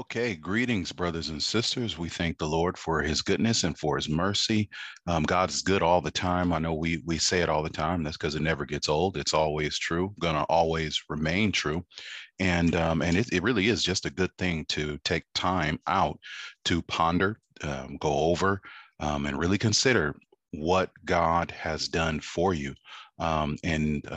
Okay, greetings, brothers and sisters. We thank the Lord for his goodness and for his mercy. Um, God is good all the time. I know we we say it all the time. That's because it never gets old. It's always true, gonna always remain true. And um, and it, it really is just a good thing to take time out to ponder, um, go over, um, and really consider what God has done for you. Um, and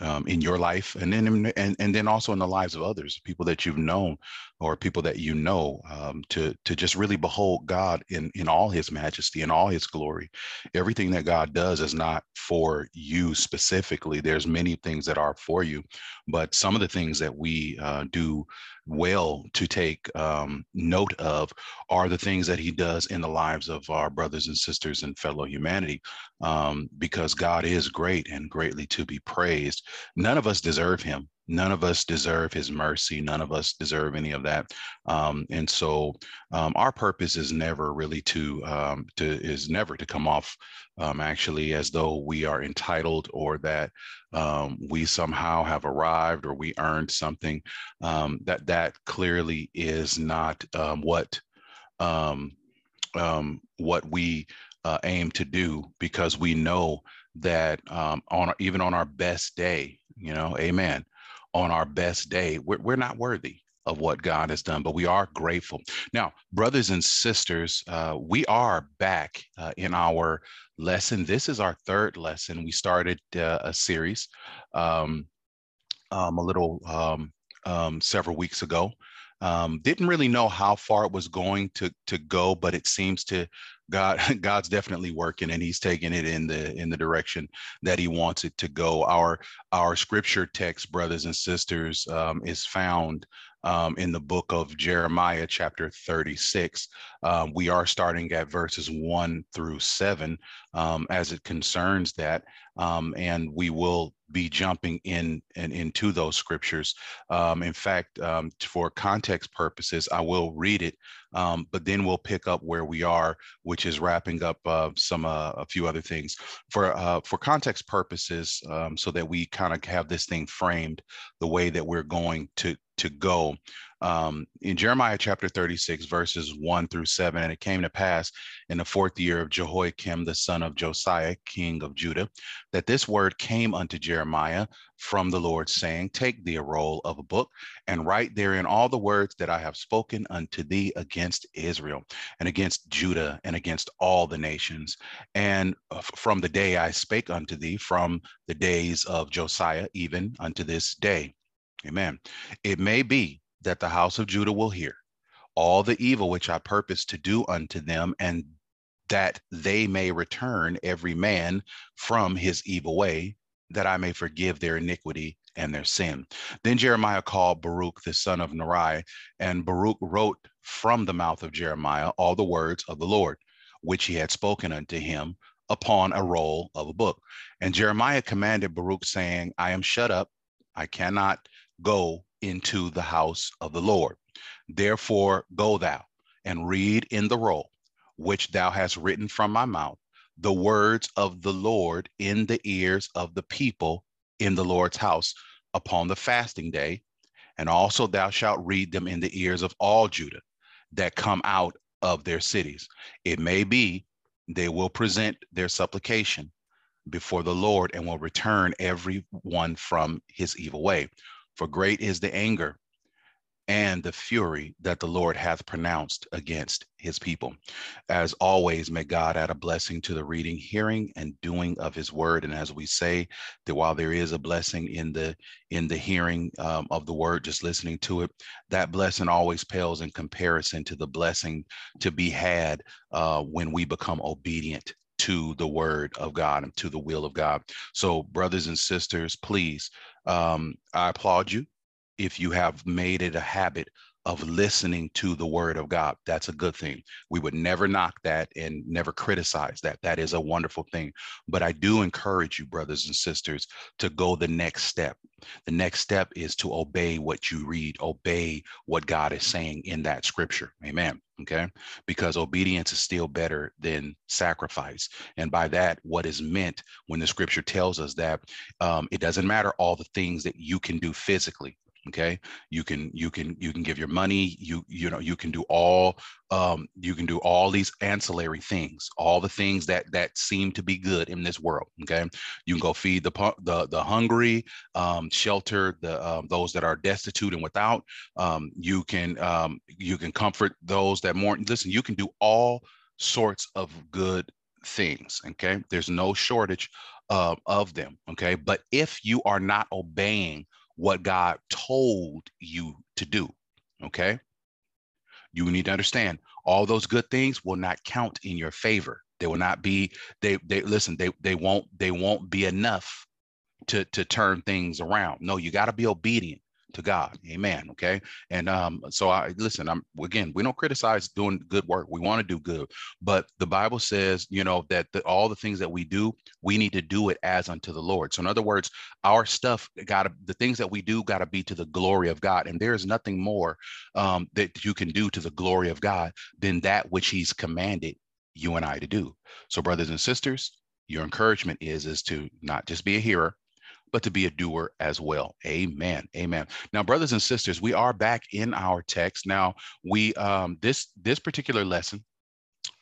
um, in your life and then and, and then also in the lives of others people that you've known or people that you know um, to to just really behold god in in all his majesty and all his glory. Everything that god does is not for you specifically. There's many things that are for you but some of the things that we uh, do well to take um, note of are the things that he does in the lives of our brothers and sisters and fellow humanity um, because god is great and greatly to be praised. None of us deserve him none of us deserve his mercy none of us deserve any of that. Um, and so um, our purpose is never really to um, to is never to come off um, actually as though we are entitled or that um, we somehow have arrived or we earned something. Um, that that clearly is not what what we uh, aim to do because we know that on even on our best day you know amen on our best day, we're, we're not worthy of what God has done, but we are grateful. Now, brothers and sisters, uh, we are back uh, in our lesson. This is our third lesson. We started uh, a series um, um, a little um, um several weeks ago. Um, didn't really know how far it was going to to go, but it seems to God God's definitely working and he's taking it in the in the direction that he wants it to go. Our our scripture text, brothers and sisters, um, is found um, in the book of Jeremiah, chapter 36. Um, we are starting at verses one through seven um, as it concerns that. Um, and we will be jumping in and into those scriptures. Um, in fact, um, for context purposes, I will read it, but then we'll pick up where we are, which is wrapping up uh, some uh, a few other things. For uh, for context purposes, so that we kind of have this thing framed the way that we're going to to go. Um, in Jeremiah chapter 36, verses 1 through 7, and it came to pass in the fourth year of Jehoiakim, the son of Josiah, king of Judah, that this word came unto Jeremiah from the Lord, saying, Take thee a roll of a book and write therein all the words that I have spoken unto thee against Israel and against Judah and against all the nations. And uh, from the day I spake unto thee, from the days of Josiah, even unto this day. Amen. It may be that the house of Judah will hear all the evil which I purpose to do unto them, and that they may return every man from his evil way, that I may forgive their iniquity and their sin. Then Jeremiah called Baruch the son of Neriah, and Baruch wrote from the mouth of Jeremiah all the words of the Lord, which he had spoken unto him upon a roll of a book. And Jeremiah commanded Baruch, saying, I am shut up, I cannot go into the house of the Lord. Therefore, go thou and read in the roll, which thou hast written from my mouth, the words of the Lord in the ears of the people in the Lord's house upon the fasting day. And also thou shalt read them in the ears of all Judah that come out of their cities. It may be they will present their supplication before the Lord and will return every one from his evil way. For great is the anger and the fury that the Lord hath pronounced against his people. As always, may God add a blessing to the reading, hearing, and doing of his word. And as we say, that while there is a blessing in the in the hearing um, of the word, just listening to it, that blessing always pales in comparison to the blessing to be had uh, when we become obedient to the word of God and to the will of God. So, brothers and sisters, please, um, I applaud you if you have made it a habit of listening to the word of God. That's a good thing. We would never knock that and never criticize that. That is a wonderful thing. But I do encourage you, brothers and sisters, to go the next step. The next step is to obey what you read, obey what God is saying in that scripture. Amen. Okay. Because obedience is still better than sacrifice. And by that, what is meant when the scripture tells us that um, it doesn't matter all the things that you can do physically okay? You can you can you can give your money you you know you can do all um, you can do all these ancillary things all the things that that seem to be good in this world okay? You can go feed the the, the hungry um, shelter the um, those that are destitute and without um, you can um, you can comfort those that mourn listen you can do all sorts of good things okay? There's no shortage uh, of them okay? But if you are not obeying what God told you to do. Okay. You need to understand all those good things will not count in your favor. They will not be, they, they listen, they, they won't, they won't be enough to, to turn things around. No, you got to be obedient to God. Amen. Okay. And um, so I listen, I'm again, we don't criticize doing good work. We want to do good. But the Bible says, you know, that the, all the things that we do, we need to do it as unto the Lord. So in other words, our stuff gotta the things that we do gotta be to the glory of God. And there is nothing more um, that you can do to the glory of God than that which He's commanded you and I to do. So, brothers and sisters, your encouragement is is to not just be a hearer, but to be a doer as well. Amen. Amen. Now, brothers and sisters, we are back in our text. Now, we um, this this particular lesson,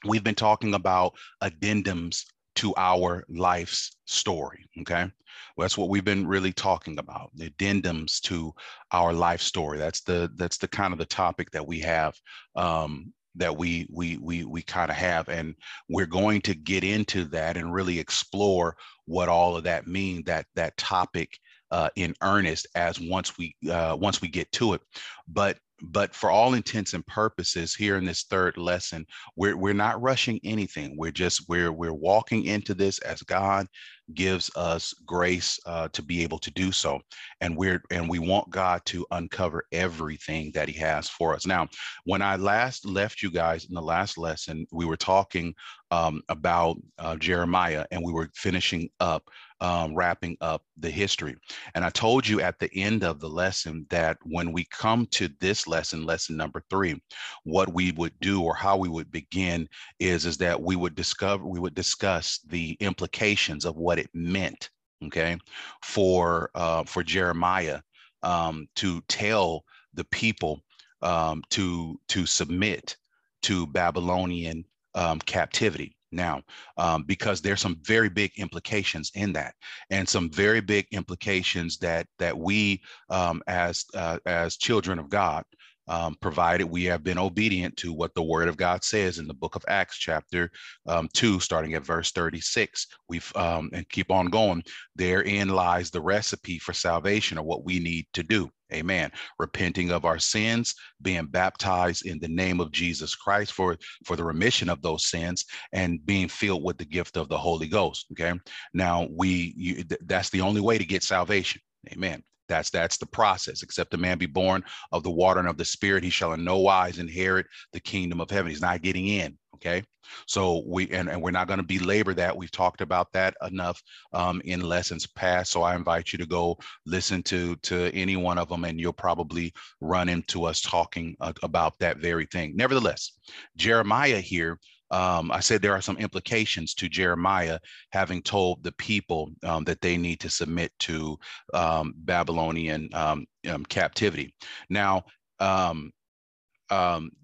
we've been talking about addendums to our life's story. Okay. Well, that's what we've been really talking about. The addendums to our life story. That's the that's the kind of the topic that we have um, that we we we we kind of have and we're going to get into that and really explore what all of that mean that that topic uh, in earnest as once we uh, once we get to it. But but for all intents and purposes here in this third lesson we're, we're not rushing anything. We're just we're we're walking into this as god gives us grace uh, to be able to do so. And we're and we want god to uncover everything that he has for us. Now when i last left you guys in the last lesson we were talking um, about uh, jeremiah and we were finishing up um, wrapping up the history. And I told you at the end of the lesson that when we come to this lesson, lesson number three, what we would do or how we would begin is, is that we would discover, we would discuss the implications of what it meant, okay, for, uh, for Jeremiah um, to tell the people um, to, to submit to Babylonian um, captivity. Now um, because there's some very big implications in that and some very big implications that that we um, as uh, as children of god um, provided we have been obedient to what the word of God says in the book of Acts, chapter um, 2, starting at verse 36. We've um, and keep on going. Therein lies the recipe for salvation or what we need to do. Amen. Repenting of our sins, being baptized in the name of Jesus Christ for, for the remission of those sins, and being filled with the gift of the Holy Ghost. Okay. Now we you, that's the only way to get salvation. Amen. That's that's the process. Except a man be born of the water and of the spirit, he shall in no wise inherit the kingdom of heaven. He's not getting in. Okay. So we and, and we're not going to belabor that. We've talked about that enough um, in lessons past. So I invite you to go listen to to any one of them, and you'll probably run into us talking uh, about that very thing. Nevertheless, Jeremiah here um, I said there are some implications to Jeremiah having told the people um, that they need to submit to um, Babylonian um, um, captivity. Now, um,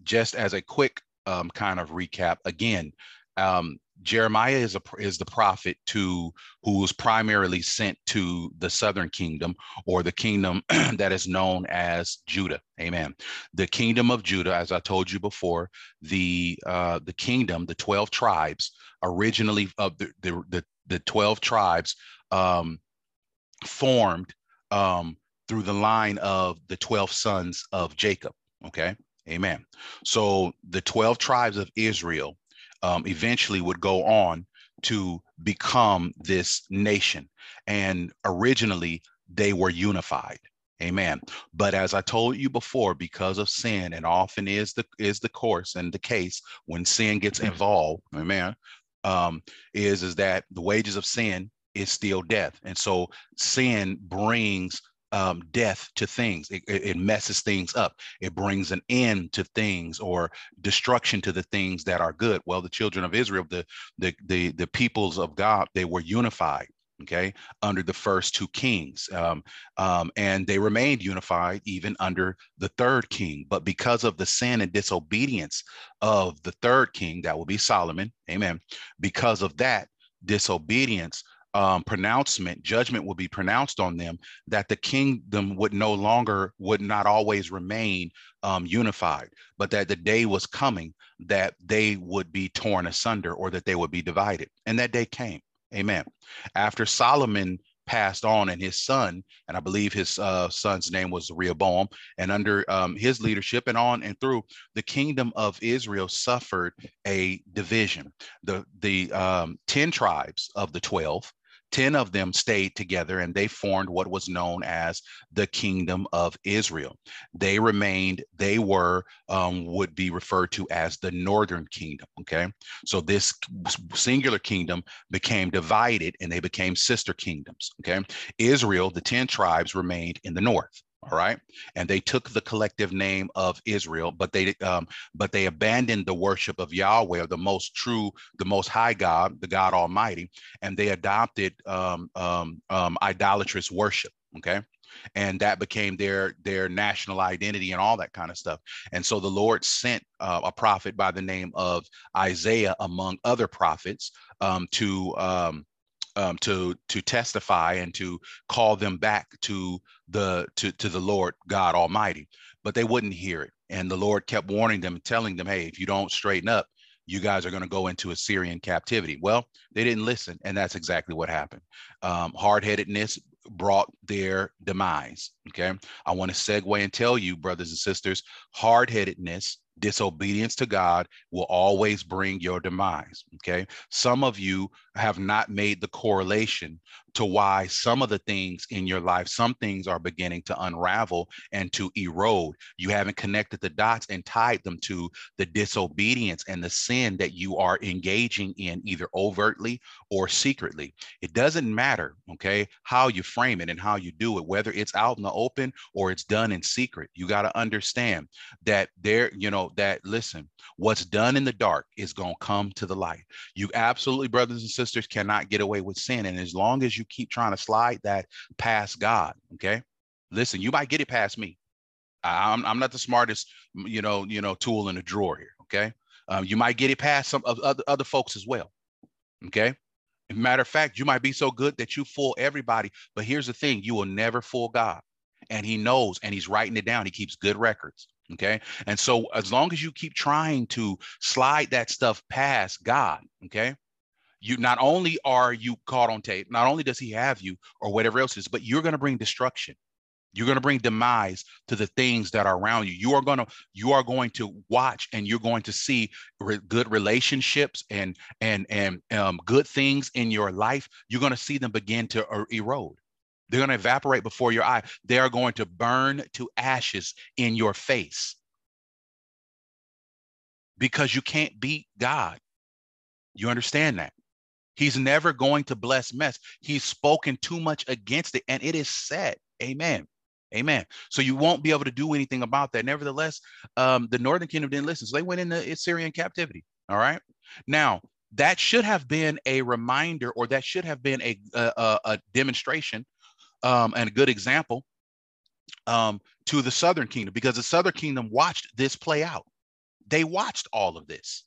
just as a quick kind of recap, again, Jeremiah is a is the prophet to who was primarily sent to the southern kingdom or the kingdom that is known as Judah. Amen. The kingdom of Judah, as I told you before, the uh, the kingdom, the twelve tribes, originally of the, the the the, twelve tribes um, formed um, through the line of the twelve sons of Jacob. Okay. Amen. So the 12 tribes of Israel um, eventually would go on to become this nation. And originally, they were unified. Amen. But as I told you before, because of sin, and often is the is the course and the case when sin gets mm-hmm. involved, amen, um, is is that the wages of sin is still death. And so sin brings um, death to things. It, it, messes things up. It brings an end to things or destruction to the things that are good. Well, the children of Israel, the the the, the peoples of God, they were unified. okay, under the first two kings. Um, um, and they remained unified even under the third king. But because of the sin and disobedience of the third king, that will be Solomon, amen, because of that disobedience, um, pronouncement, judgment will be pronounced on them, that the kingdom would no longer, would not always remain um, unified, but that the day was coming that they would be torn asunder or that they would be divided. And that day came. Amen. After Solomon passed on and his son, and I believe his uh, son's name was Rehoboam, and under um, his leadership and on and through, the kingdom of Israel suffered a division. The, the um, 10 tribes of the 12 10 of them stayed together and they formed what was known as the kingdom of Israel. They remained, they were, um, would be referred to as the northern kingdom. Okay. So this singular kingdom became divided and they became sister kingdoms. Okay. Israel, the 10 tribes remained in the north all right? And they took the collective name of israel but they um, but they abandoned the worship of yahweh the most true the most high god the god almighty and they adopted um, um, um, idolatrous worship okay? And that became their their national identity and all that kind of stuff. And so the lord sent uh, a prophet by the name of isaiah among other prophets um, to um, to to testify and to call them back to the to to the Lord God Almighty, but they wouldn't hear it. And the Lord kept warning them, telling them, "Hey, if you don't straighten up, you guys are going to go into Assyrian captivity." Well, they didn't listen, and that's exactly what happened. Um, hard-headedness brought their demise. Okay, I want to segue and tell you, brothers and sisters, hard-headedness disobedience to God will always bring your demise. Okay. Some of you have not made the correlation to why some of the things in your life, some things are beginning to unravel and to erode. You haven't connected the dots and tied them to the disobedience and the sin that you are engaging in either overtly or secretly. It doesn't matter, okay, how you frame it and how you do it, whether it's out in the open or it's done in secret. You got to understand that there, you know, that listen, what's done in the dark is going to come to the light. You absolutely, brothers and sisters, cannot get away with sin. And as long as you keep trying to slide that past God, okay, listen, you might get it past me. I'm, I'm not the smartest, you know, you know, tool in the drawer here. Okay. Um, you might get it past some of other, other folks as well. Okay. Matter of fact, you might be so good that you fool everybody. But here's the thing you will never fool God. And he knows and he's writing it down. He keeps good records. Okay. And so as long as you keep trying to slide that stuff past God, okay, you not only are you caught on tape, not only does he have you or whatever else is, but you're going to bring destruction. You're going to bring demise to the things that are around you. You are going to you are going to watch and you're going to see re- good relationships and and and um, good things in your life. You're going to see them begin to er- erode. They're going to evaporate before your eye. They are going to burn to ashes in your face because you can't beat God. You understand that? He's never going to bless mess. He's spoken too much against it, and it is set. Amen. Amen. So you won't be able to do anything about that. Nevertheless, um, the Northern Kingdom didn't listen. So they went into Assyrian captivity. All right. Now, that should have been a reminder, or that should have been a, a, a demonstration um, and a good example um, to the Southern Kingdom because the Southern Kingdom watched this play out. They watched all of this.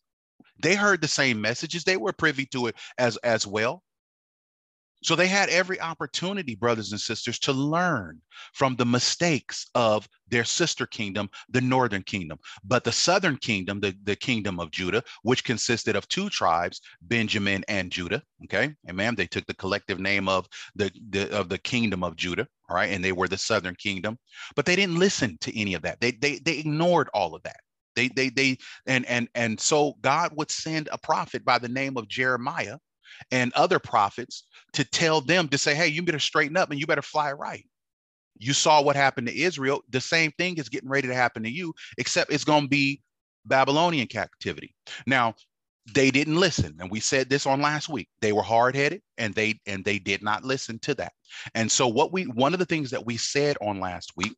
They heard the same messages. They were privy to it as as well. So they had every opportunity, brothers and sisters, to learn from the mistakes of their sister kingdom, the northern kingdom. But the southern kingdom, the, the kingdom of Judah, which consisted of two tribes, Benjamin and Judah. Okay, amen. They took the collective name of the, the of the kingdom of Judah, all right, and they were the southern kingdom. But they didn't listen to any of that. They they they ignored all of that. They they they and and and so God would send a prophet by the name of Jeremiah and other prophets to tell them to say, hey, you better straighten up and you better fly right. You saw what happened to Israel. The same thing is getting ready to happen to you, except it's going to be Babylonian captivity. Now, they didn't listen and we said this on last week they were hard-headed and they and they did not listen to that and so what we one of the things that we said on last week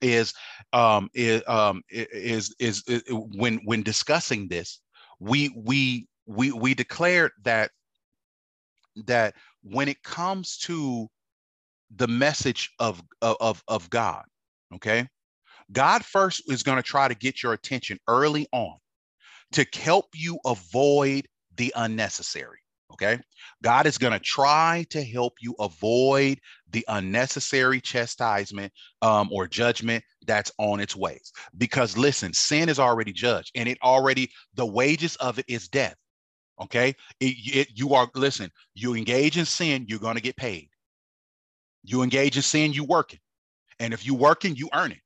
is um is um is is, is when when discussing this we we we we declared that that when it comes to the message of of of God, okay? God first is going to try to get your attention early on to help you avoid the unnecessary. Okay. God is going to try to help you avoid the unnecessary chastisement um, or judgment that's on its ways. Because listen, sin is already judged and it already, the wages of it is death. Okay. It, it, you are, listen, you engage in sin, you're going to get paid. You engage in sin, you working. And if you working, you earn it.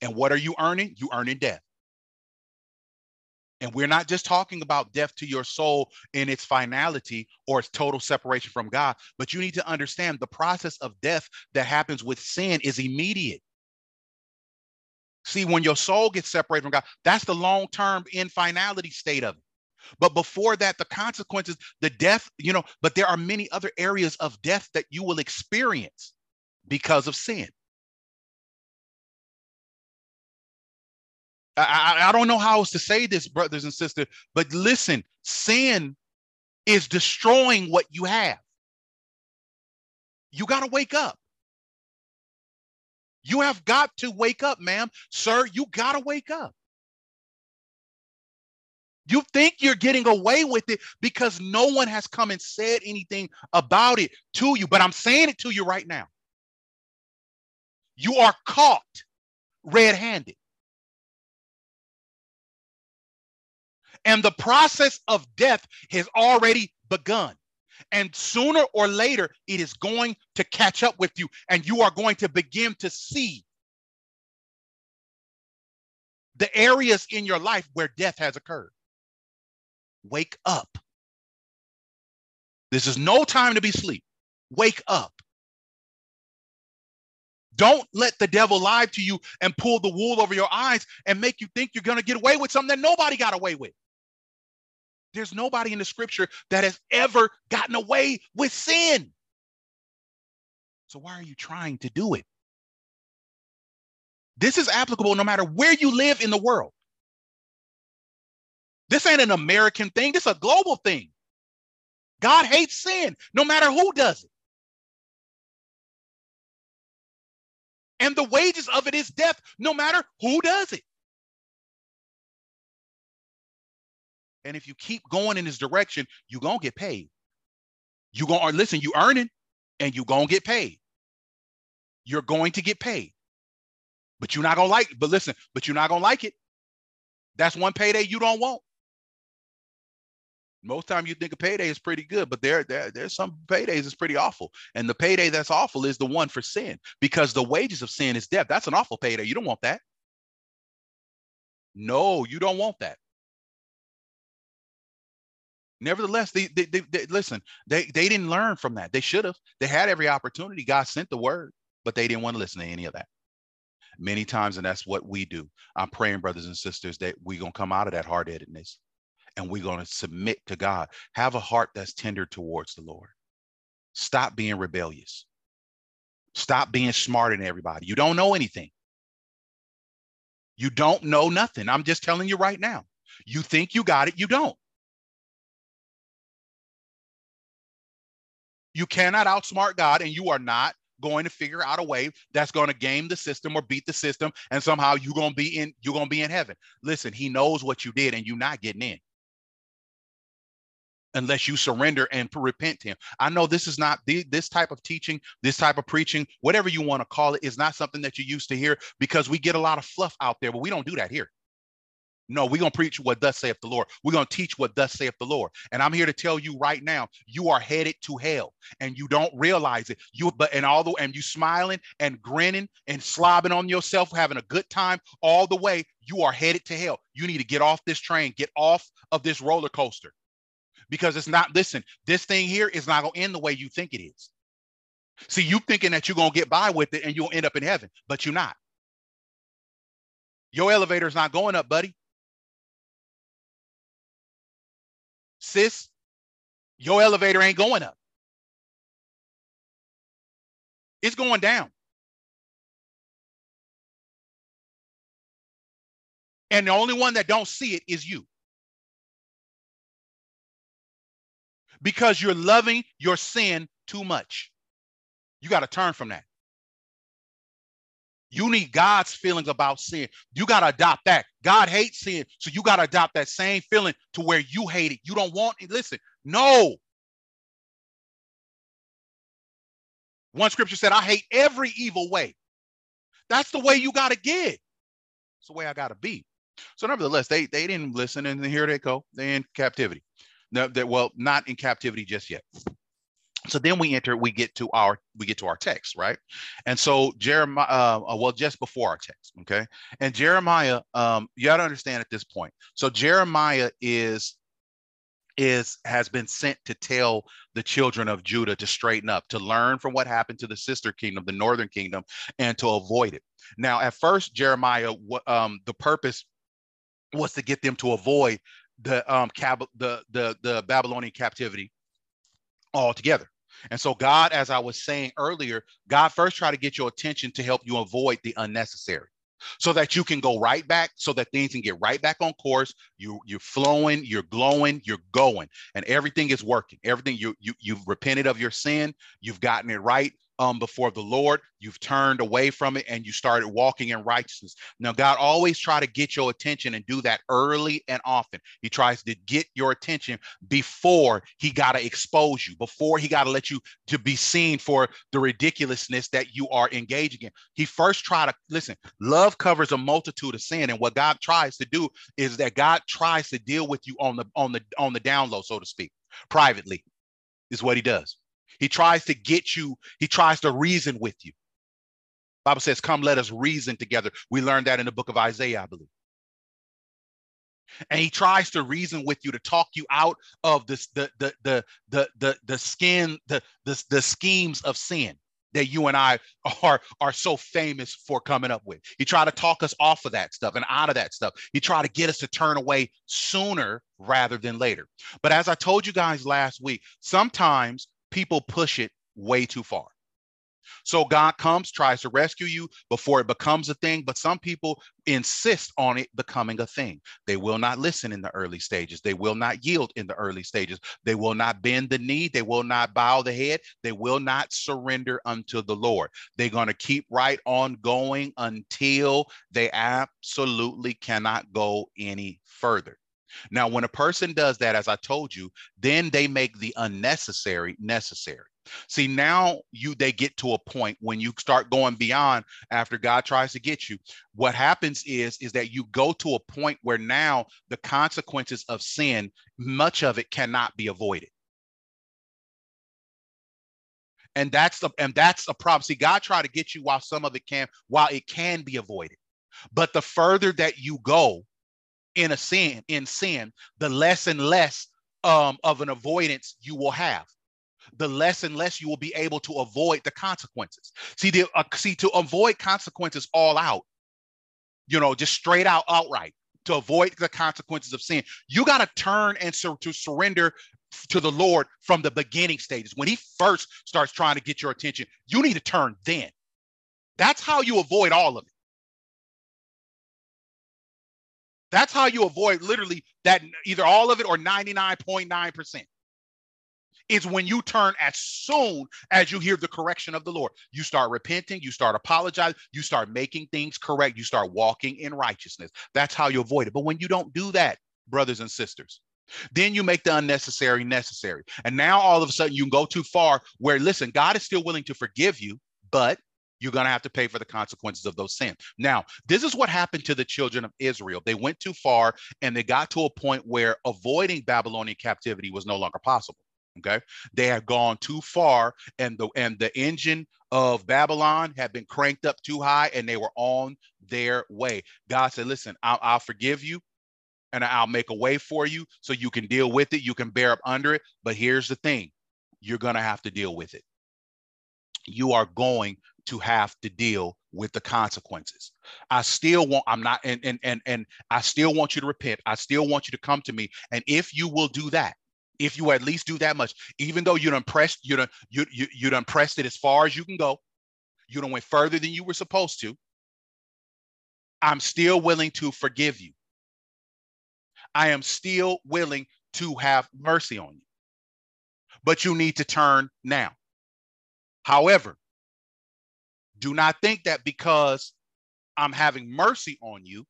And what are you earning? You earning death. And we're not just talking about death to your soul in its finality or its total separation from God, but you need to understand the process of death that happens with sin is immediate. See, when your soul gets separated from God, that's the long term infinality state of it. But before that, the consequences, the death, you know, but there are many other areas of death that you will experience because of sin. I, I don't know how else to say this, brothers and sisters, but listen, sin is destroying what you have. You got to wake up. You have got to wake up, ma'am. Sir, you got to wake up. You think you're getting away with it because no one has come and said anything about it to you, but I'm saying it to you right now. You are caught red handed. And the process of death has already begun. And sooner or later, it is going to catch up with you, and you are going to begin to see the areas in your life where death has occurred. Wake up. This is no time to be asleep. Wake up. Don't let the devil lie to you and pull the wool over your eyes and make you think you're going to get away with something that nobody got away with. There's nobody in the scripture that has ever gotten away with sin. So why are you trying to do it? This is applicable no matter where you live in the world. This ain't an American thing, this is a global thing. God hates sin no matter who does it. And the wages of it is death no matter who does it. And if you keep going in this direction, you're gonna get paid. You gonna uh, listen, you earning and you're gonna get paid. You're going to get paid. But you're not gonna like. But listen, but you're not gonna like it. That's one payday you don't want. Most time you think a payday is pretty good, but there, there, there's some paydays is pretty awful. And the payday that's awful is the one for sin, because the wages of sin is death. That's an awful payday. You don't want that. No, you don't want that. Nevertheless, they, they, they, they, listen, they, they didn't learn from that. They should have. They had every opportunity. God sent the word, but they didn't want to listen to any of that. Many times, and that's what we do. I'm praying, brothers and sisters, that we're going to come out of that hard headedness and we're going to submit to God. Have a heart that's tender towards the Lord. Stop being rebellious. Stop being smarter than everybody. You don't know anything. You don't know nothing. I'm just telling you right now. You think you got it, you don't. You cannot outsmart God, and you are not going to figure out a way that's going to game the system or beat the system, and somehow you're going to be in you're going to be in heaven. Listen, He knows what you did, and you're not getting in unless you surrender and repent to him. I know this is not the, this type of teaching, this type of preaching, whatever you want to call it, is not something that you used to hear because we get a lot of fluff out there, but we don't do that here. No, we're going to preach what thus saith the Lord. We're going to teach what thus saith the Lord. And I'm here to tell you right now, you are headed to hell and you don't realize it. You but and all the and you smiling and grinning and slobbing on yourself, having a good time all the way, you are headed to hell. You need to get off this train, get off of this roller coaster. Because it's not, listen, this thing here is not going to end the way you think it is. See, you thinking that you're going to get by with it and you'll end up in heaven, but you're not. Your elevator's not going up, buddy. Sis, your elevator ain't going up. It's going down. And the only one that don't see it is you. Because you're loving your sin too much. You got to turn from that. You need God's feelings about sin. You got to adopt that. God hates sin. So you got to adopt that same feeling to where you hate it. You don't want it. Listen, no. One scripture said, I hate every evil way. That's the way you got to get. It's the way I got to be. So, nevertheless, they, they didn't listen, and here they go. They're in captivity. No, well, not in captivity just yet so then we enter we get to our we get to our text right? And so jeremiah uh, uh, well just before our text okay? And jeremiah um you got to understand at this point. So jeremiah is is has been sent to tell the children of judah to straighten up to learn from what happened to the sister kingdom the northern kingdom and to avoid it. Now at first jeremiah um the purpose was to get them to avoid the um cab the the the babylonian captivity altogether and so, God, as I was saying earlier, God first try to get your attention to help you avoid the unnecessary so that you can go right back so that things can get right back on course. You you're flowing you're glowing you're going and everything is working. Everything you you you've repented of your sin. You've gotten it right um, before the Lord. You've turned away from it and you started walking in righteousness. Now, God always try to get your attention and do that early and often. He tries to get your attention before he got to expose you, before he got to let you to be seen for the ridiculousness that you are engaging in. He first try to listen. Love covers a multitude of sin, and what God tries to do is that God tries to deal with you on the on the on the down low, so to speak, privately. Is what he does. He tries to get you, he tries to reason with you. Bible says, Come, let us reason together. We learned that in the book of Isaiah, I believe. And he tries to reason with you to talk you out of this the the the the the, the skin, the, the the schemes of sin that you and I are are so famous for coming up with. He tried to talk us off of that stuff and out of that stuff. He tried to get us to turn away sooner rather than later. But as I told you guys last week, sometimes people push it way too far. So God comes, tries to rescue you before it becomes a thing, but some people insist on it becoming a thing. They will not listen in the early stages. They will not yield in the early stages. They will not bend the knee. They will not bow the head. They will not surrender unto the Lord. They're going to keep right on going until they absolutely cannot go any further. Now, when a person does that, as I told you, then they make the unnecessary necessary. See, now you they get to a point when you start going beyond after God tries to get you. What happens is is that you go to a point where now the consequences of sin, much of it cannot be avoided. And that's the and that's a problem. See, God tried to get you while some of it can, while it can be avoided. But the further that you go, in a sin, in sin, the less and less um, of an avoidance you will have. The less and less you will be able to avoid the consequences. See, the, uh, see, to avoid consequences all out, you know, just straight out, outright, to avoid the consequences of sin, you got to turn and sur- to surrender to the Lord from the beginning stages. When He first starts trying to get your attention, you need to turn then. That's how you avoid all of it. That's how you avoid literally that either all of it or 99.9%. Is when you turn as soon as you hear the correction of the Lord. You start repenting, you start apologizing, you start making things correct, you start walking in righteousness. That's how you avoid it. But when you don't do that, brothers and sisters, then you make the unnecessary necessary. And now all of a sudden you can go too far where, listen, God is still willing to forgive you, but you're going to have to pay for the consequences of those sins. Now, this is what happened to the children of Israel. They went too far and they got to a point where avoiding Babylonian captivity was no longer possible. Okay. They had gone too far and the and the engine of Babylon had been cranked up too high and they were on their way. God said, listen, I'll, I'll forgive you and I'll make a way for you so you can deal with it. You can bear up under it. But here's the thing you're going to have to deal with it. You are going to have to deal with the consequences. I still want, I'm not, and, and, and, and I still want you to repent. I still want you to come to me. And if you will do that, if you at least do that much, even though you done pressed, you done, you, you, you done pressed it as far as you can go, you done went further than you were supposed to, I'm still willing to forgive you. I am still willing to have mercy on you. But you need to turn now. However, do not think that because I'm having mercy on you,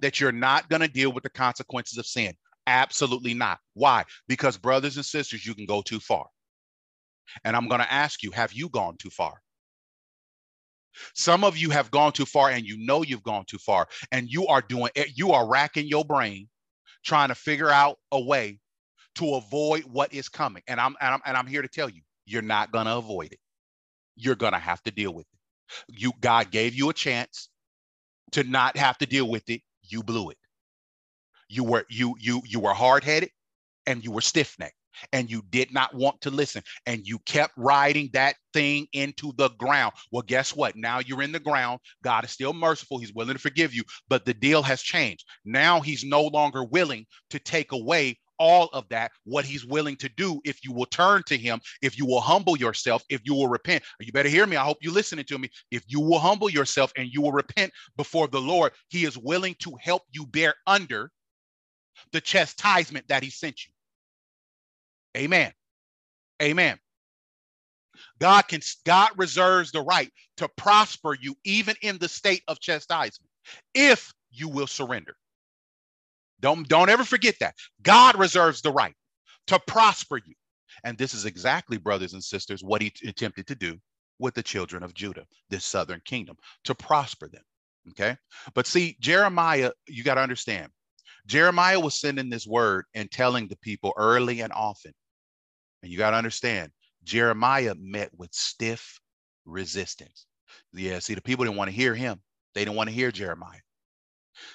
that you're not going to deal with the consequences of sin. Absolutely not. Why? Because, brothers and sisters, you can go too far. And I'm going to ask you have you gone too far? Some of you have gone too far and you know you've gone too far and you are doing it, you are racking your brain trying to figure out a way to avoid what is coming. And I'm and I'm and I'm here to tell you, you're not going to avoid it. You're going to have to deal with it. You God gave you a chance to not have to deal with it. You blew it. You were you you you were hard-headed and you were stiff-necked and you did not want to listen and you kept riding that thing into the ground. Well, guess what? Now you're in the ground. God is still merciful. He's willing to forgive you, but the deal has changed. Now he's no longer willing to take away all of that, what he's willing to do if you will turn to him, if you will humble yourself, if you will repent. You better hear me. I hope you're listening to me. If you will humble yourself and you will repent before the Lord, he is willing to help you bear under the chastisement that he sent you. Amen. Amen. God can God reserves the right to prosper you even in the state of chastisement if you will surrender. Don't, don't ever forget that. God reserves the right to prosper you. And this is exactly, brothers and sisters, what he attempted to do with the children of Judah, this southern kingdom, to prosper them. Okay. But see, Jeremiah, you got to understand, Jeremiah was sending this word and telling the people early and often. And you got to understand, Jeremiah met with stiff resistance. Yeah, see, the people didn't want to hear him. They didn't want to hear Jeremiah.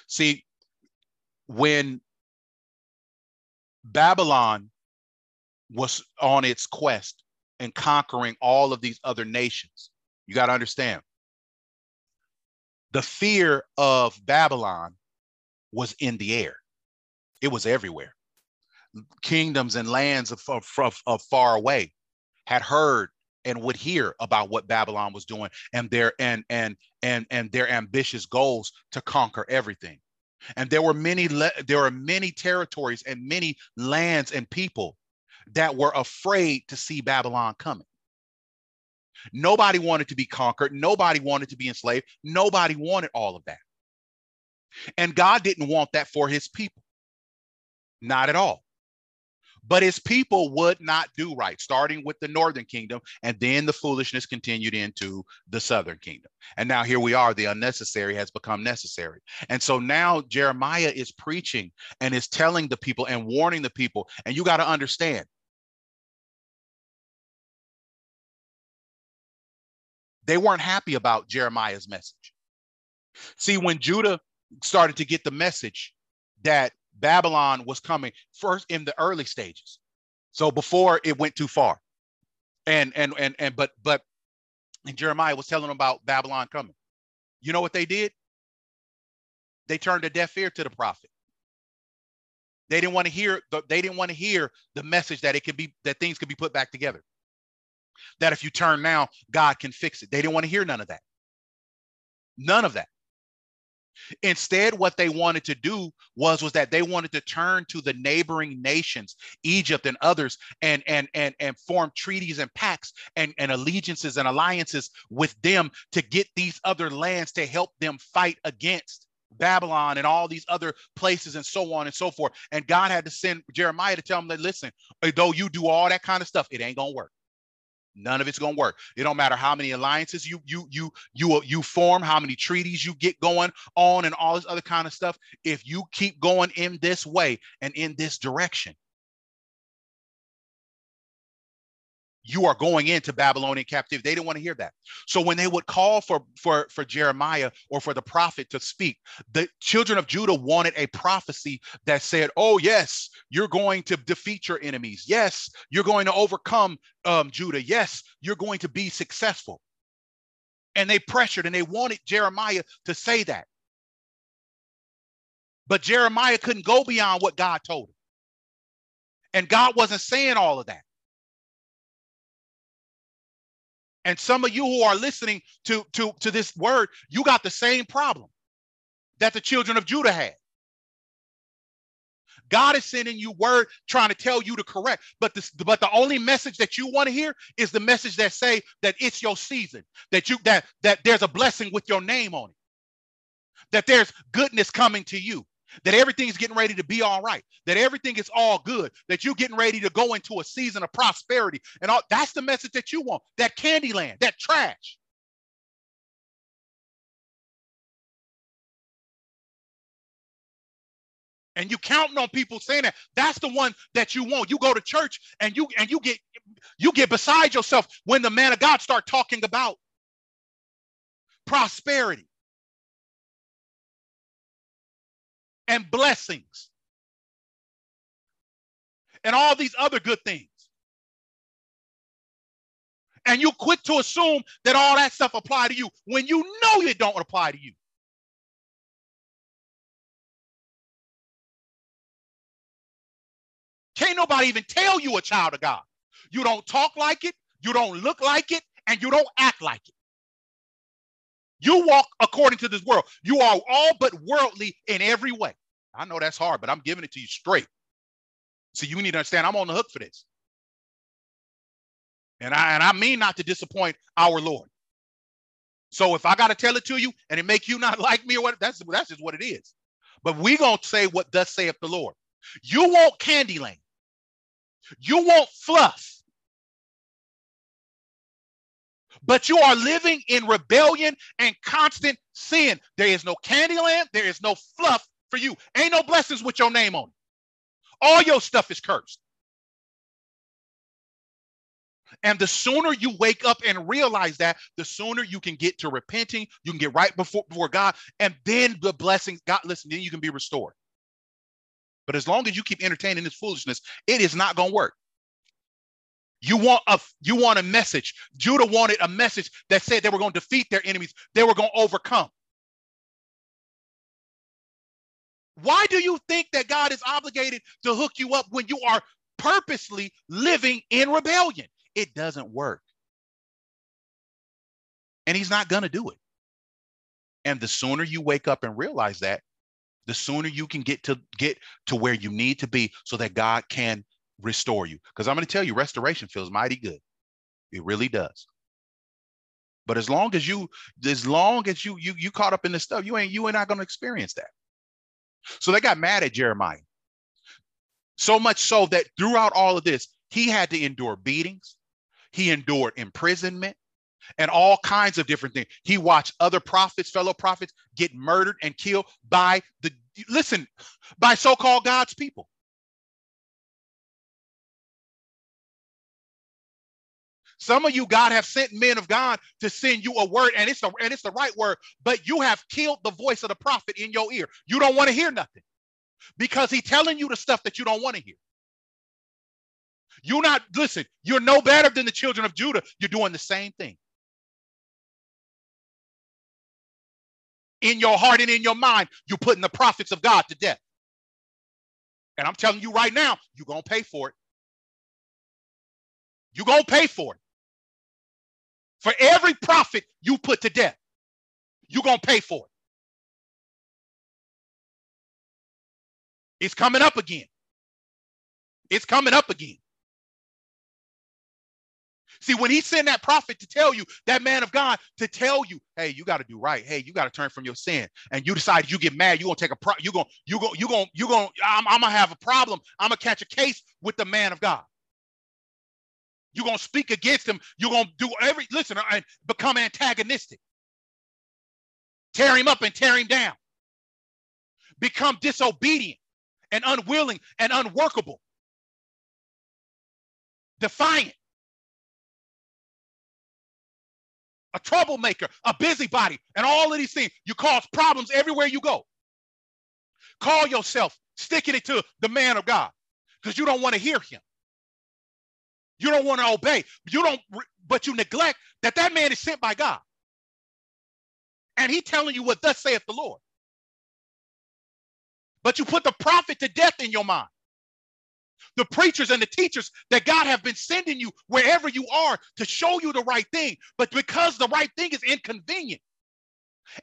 See, when Babylon was on its quest and conquering all of these other nations, you got to understand the fear of Babylon was in the air, it was everywhere. Kingdoms and lands of, of, of, far away had heard and would hear about what Babylon was doing and their and and and and their ambitious goals to conquer everything. And there were many there are many territories and many lands and people that were afraid to see Babylon coming. Nobody wanted to be conquered, nobody wanted to be enslaved, nobody wanted all of that. And God didn't want that for his people. Not at all. But his people would not do right, starting with the northern kingdom, and then the foolishness continued into the southern kingdom. And now here we are, the unnecessary has become necessary. And so now Jeremiah is preaching and is telling the people and warning the people. And you got to understand, they weren't happy about Jeremiah's message. See, when Judah started to get the message that Babylon was coming first in the early stages. So before it went too far. And and and and but but and Jeremiah was telling them about Babylon coming. You know what they did? They turned a deaf ear to the prophet. They didn't want to hear the, they didn't want to hear the message that it could be that things could be put back together. That if you turn now, God can fix it. They didn't want to hear none of that. None of that. Instead, what they wanted to do was was that they wanted to turn to the neighboring nations, Egypt and others, and and and and form treaties and pacts and, and allegiances and alliances with them to get these other lands to help them fight against Babylon and all these other places and so on and so forth. And God had to send Jeremiah to tell them that listen, though you do all that kind of stuff, it ain't gonna work. None of it's to work. It don't matter how many alliances you you you you uh, you form, how many treaties you get going on, and all this other kind of stuff. If you keep going in this way and in this direction, you are going into Babylonian captivity. They didn't want to hear that. So when they would call for, for, for Jeremiah or for the prophet to speak, the children of Judah wanted a prophecy that said, oh, yes, you're going to defeat your enemies. Yes, you're going to overcome um, Judah. Yes, you're going to be successful. And they pressured and they wanted Jeremiah to say that. But Jeremiah couldn't go beyond what God told him. And God wasn't saying all of that. And some of you who are listening to, to, to this word, you got the same problem that the children of Judah had. God is sending you word trying to tell you to correct. But this, but the only message that you want to hear is the message that say that it's your season, that you that that there's a blessing with your name on it, that there's goodness coming to you, that everything's getting ready to be all right, that everything is all good, that you're getting ready to go into a season of prosperity. And all that's the message that you want. That candy land, that trash. and you counting on people saying that that's the one that you want you go to church and you and you get you get beside yourself when the man of god start talking about prosperity and blessings and all these other good things and you quick to assume that all that stuff apply to you when you know it don't apply to you Can't nobody even tell you a child of God. You don't talk like it, you don't look like it, and you don't act like it. You walk according to this world. You are all but worldly in every way. I know that's hard, but I'm giving it to you straight. So you need to understand I'm on the hook for this. And I and I mean not to disappoint our Lord. So if I got to tell it to you and it make you not like me or what, that's that's just what it is. But we gonna say what thus saith the Lord. You want Candyland. You want fluff. But you are living in rebellion and constant sin. There is no Candyland. There is no fluff for you. Ain't no blessings with your name on it. All your stuff is cursed. And the sooner you wake up and realize that, the sooner you can get to repenting, you can get right before, before God, and then the blessings, God, listen, then you can be restored. But as long as you keep entertaining this foolishness, it is not going to work. You want a you want a message. Judah wanted a message that said they were going to defeat their enemies. They were going to overcome. Why do you think that God is obligated to hook you up when you are purposely living in rebellion? It doesn't work. And he's not going to do it. And the sooner you wake up and realize that, the sooner you can get to get to where you need to be so that God can restore you. Because I'm going to tell you, restoration feels mighty good. It really does. But as long as you, as long as you you you caught up in this stuff, you ain't you ain't not going to experience that. So they got mad at Jeremiah. So much so that throughout all of this, he had to endure beatings, he endured imprisonment, and all kinds of different things. He watched other prophets, fellow prophets, get murdered and killed by the listen, by so-called God's people. Some of you, God have sent men of God to send you a word, and it's the and it's the right word, but you have killed the voice of the prophet in your ear. You don't want to hear nothing because he's telling you the stuff that you don't want to hear. You're not, listen, you're no better than the children of Judah. You're doing the same thing. in your heart and in your mind, you're putting the prophets of God to death. And I'm telling you right now, you're going to pay for it. You're going to pay for it. For every prophet you put to death, you're going to pay for it. It's coming up again. It's coming up again. See, when he sent that prophet to tell you, that man of God to tell you, hey, you got to do right. Hey, you got to turn from your sin. And you decide you get mad, you're gonna take a pro, you're gonna, you're gonna, you're gonna, you're gonna, I'm, I'm gonna have a problem. I'm gonna catch a case with the man of God. You're gonna speak against him. You're gonna do every listen and become antagonistic. Tear him up and tear him down. Become disobedient and unwilling and unworkable. Defiant. a troublemaker, a busybody, and all of these things. You cause problems everywhere you go. Call yourself sticking it to the man of God because you don't want to hear him. You don't want to obey. You don't, but you neglect that that man is sent by God. And he telling you what thus saith the Lord. But you put the prophet to death in your mind the preachers and the teachers that God have been sending you wherever you are to show you the right thing. But because the right thing is inconvenient,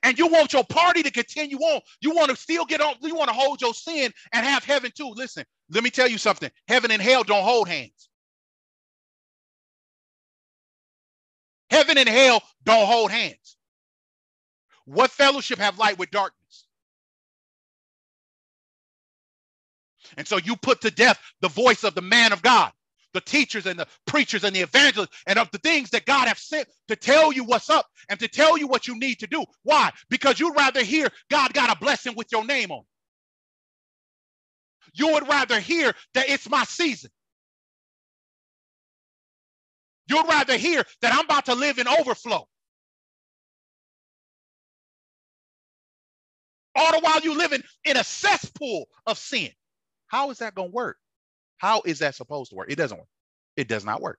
And you want your party to continue on. You want to still get on, you want to hold your sin and have heaven too. Listen, let me tell you something. Heaven and hell don't hold hands. Heaven and hell don't hold hands. What fellowship have light with darkness? And so you put to death the voice of the man of God, the teachers and the preachers and the evangelists, and of the things that God have sent to tell you what's up and to tell you what you need to do. Why? Because you'd rather hear God got a blessing with your name on. You would rather hear that it's my season. You'd rather hear that I'm about to live in overflow. All the while you living in a cesspool of sin. How is that going to work? How is that supposed to work? It doesn't work. It does not work.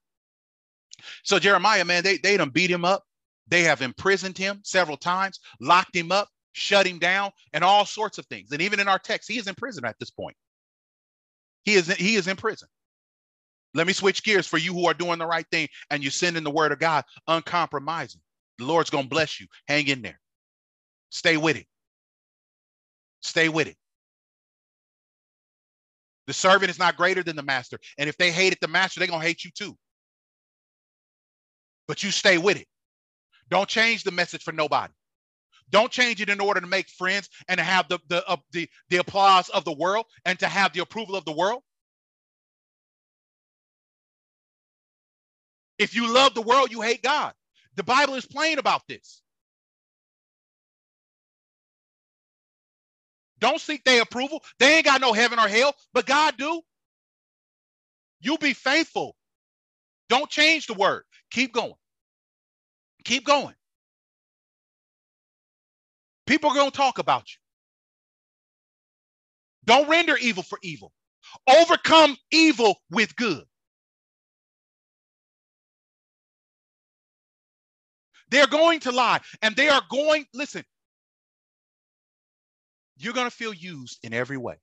So Jeremiah, man, they, they done beat him up. They have imprisoned him several times, locked him up, shut him down, and all sorts of things. And even in our text, he is in prison at this point. He is, he is in prison. Let me switch gears for you who are doing the right thing and you're sending the word of God uncompromising. The Lord's going to bless you. Hang in there. Stay with it. Stay with it. The servant is not greater than the master. And if they hated the master, they're going to hate you too. But you stay with it. Don't change the message for nobody. Don't change it in order to make friends and to have the the, uh, the the applause of the world and to have the approval of the world. If you love the world, you hate God. The Bible is plain about this. Don't seek their approval. They ain't got no heaven or hell, but God do. You be faithful. Don't change the word. Keep going. Keep going. People are going to talk about you. Don't render evil for evil. Overcome evil with good. They're going to lie and they are going, listen, you're going to feel used in every way.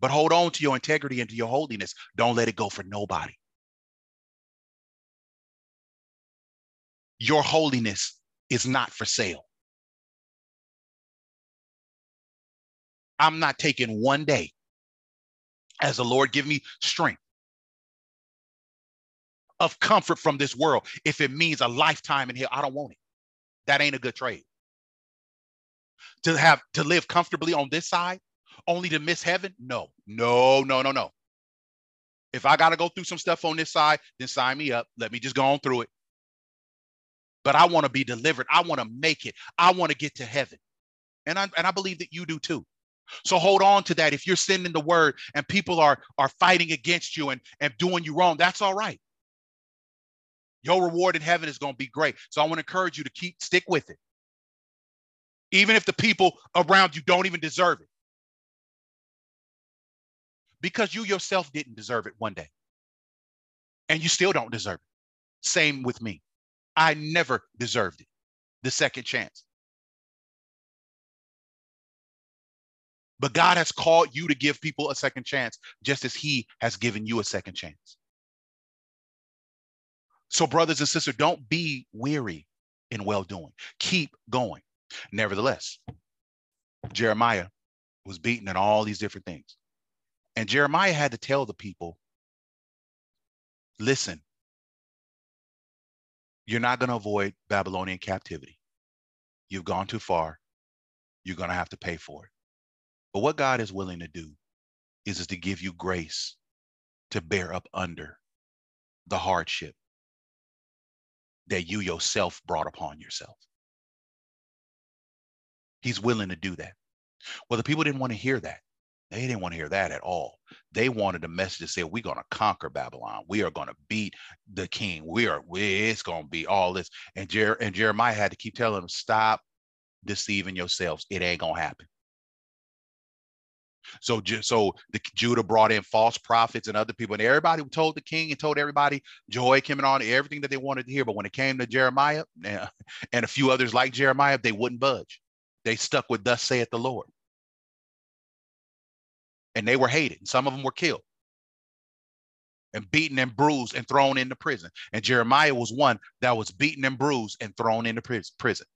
But hold on to your integrity and to your holiness. Don't let it go for nobody. Your holiness is not for sale. I'm not taking one day as the Lord give me strength of comfort from this world if it means a lifetime in here. I don't want it. That ain't a good trade. To have to live comfortably on this side, only to miss heaven? No, no, no, no, no. If I got to go through some stuff on this side, then sign me up. Let me just go on through it. But I want to be delivered. I want to make it. I want to get to heaven. And I and I believe that you do too. So hold on to that. If you're sending the word and people are are fighting against you and, and doing you wrong, that's all right. Your reward in heaven is going to be great. So I want to encourage you to keep stick with it. Even if the people around you don't even deserve it. Because you yourself didn't deserve it one day. And you still don't deserve it. Same with me. I never deserved it. The second chance. But God has called you to give people a second chance, just as He has given you a second chance. So, brothers and sisters, don't be weary in well doing. Keep going. Nevertheless, Jeremiah was beaten and all these different things. And Jeremiah had to tell the people listen, you're not going to avoid Babylonian captivity. You've gone too far. You're going to have to pay for it. But what God is willing to do is, is to give you grace to bear up under the hardship that you yourself brought upon yourself. He's willing to do that. Well, the people didn't want to hear that. They didn't want to hear that at all. They wanted a message to say, we're going to conquer Babylon. We are going to beat the king. We are, we, it's going to be all this. And, Jer- and Jeremiah had to keep telling them, stop deceiving yourselves. It ain't going to happen. So, so the Judah brought in false prophets and other people, and everybody told the king and told everybody joy and on everything that they wanted to hear. But when it came to Jeremiah and a few others like Jeremiah, they wouldn't budge. They stuck with "Thus saith the Lord," and they were hated. Some of them were killed. and beaten and bruised and thrown into prison. And Jeremiah was one that was beaten and bruised and thrown into prison.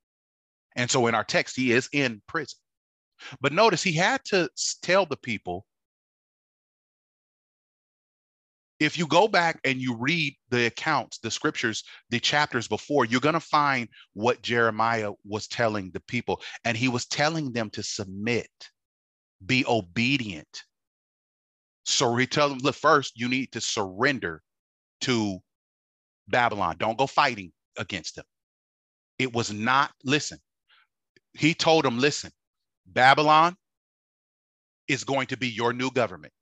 And so in our text, he is in prison. But notice he had to tell the people if you go back and you read the accounts, the scriptures, the chapters before, you're going to find what Jeremiah was telling the people. And he was telling them to submit, be obedient. So he tells them, look, first, you need to surrender to Babylon. Don't go fighting against them. It was not, listen, he told them, listen, Babylon is going to be your new government.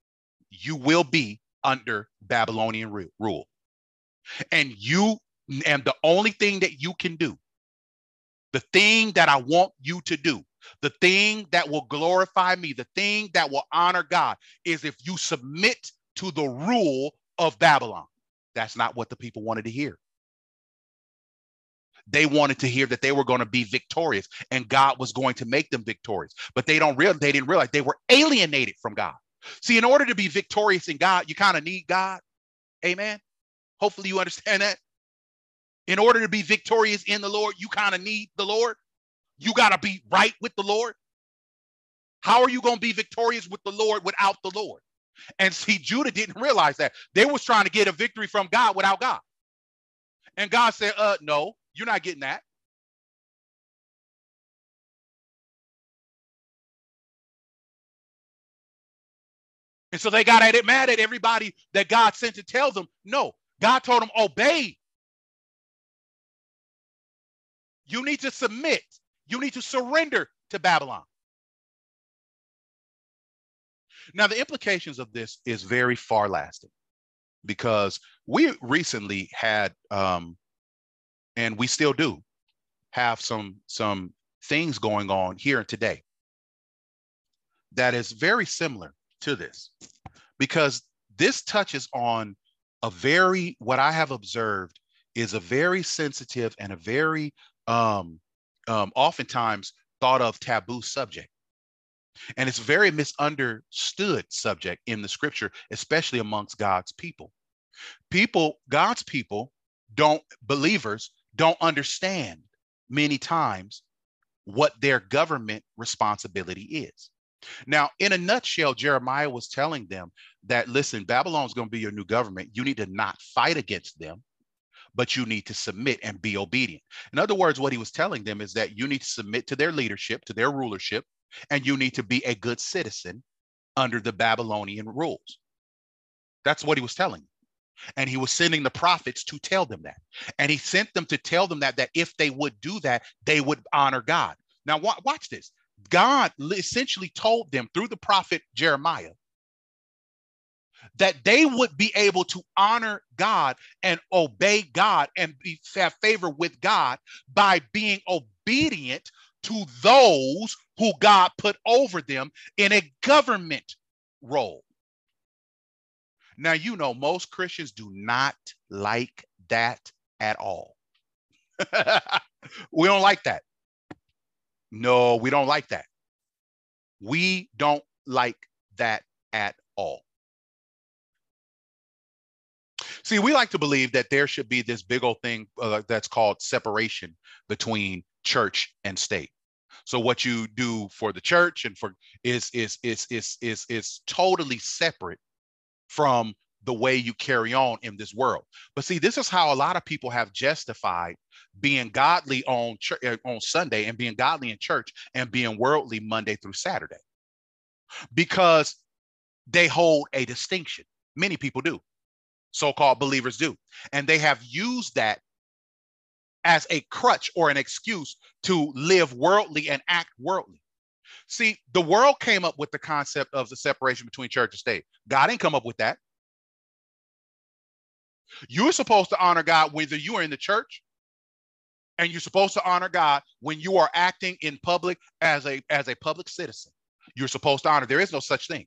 You will be under Babylonian rule. And you, and the only thing that you can do, the thing that I want you to do, the thing that will glorify me, the thing that will honor God is if you submit to the rule of Babylon. That's not what the people wanted to hear. They wanted to hear that they were going to be victorious and God was going to make them victorious. But they don't realize they didn't realize they were alienated from God. See, in order to be victorious in God, you kind of need God. Amen. Hopefully, you understand that. In order to be victorious in the Lord, you kind of need the Lord. You got to be right with the Lord. How are you going to be victorious with the Lord without the Lord? And see, Judah didn't realize that. They was trying to get a victory from God without God. And God said, uh, no, you're not getting that. And so they got at it mad at everybody that God sent to tell them, no, God told them, obey. You need to submit. You need to surrender to Babylon. Now, the implications of this is very far lasting because we recently had, um, and we still do, have some some things going on here and today that is very similar to this because this touches on a very what I have observed is a very sensitive and a very um, um, oftentimes thought of taboo subject. And it's very misunderstood subject in the scripture, especially amongst God's people. People, God's people, don't, believers, don't understand many times what their government responsibility is. Now, in a nutshell, Jeremiah was telling them that listen, Babylon's going to be your new government. You need to not fight against them, but you need to submit and be obedient. In other words, what he was telling them is that you need to submit to their leadership, to their rulership, and you need to be a good citizen under the Babylonian rules. That's what he was telling. And he was sending the prophets to tell them that. And he sent them to tell them that, that if they would do that, they would honor God. Now, watch this. God essentially told them through the prophet Jeremiah that they would be able to honor God and obey God and be, have favor with God by being obedient to those who God put over them in a government role. Now, you know, most Christians do not like that at all. we don't like that. No, we don't like that. We don't like that at all. See, we like to believe that there should be this big old thing uh, that's called separation between church and state. So what you do for the church and for is is is is is is totally separate from the way you carry on in this world. But see, this is how a lot of people have justified being godly on ch- uh, on Sunday and being godly in church and being worldly Monday through Saturday. Because they hold a distinction. Many people do. So-called believers do. And they have used that as a crutch or an excuse to live worldly and act worldly. See, the world came up with the concept of the separation between church and state. God didn't come up with that. You're supposed to honor God whether you are in the church and you're supposed to honor God when you are acting in public as a as a public citizen. You're supposed to honor. There is no such thing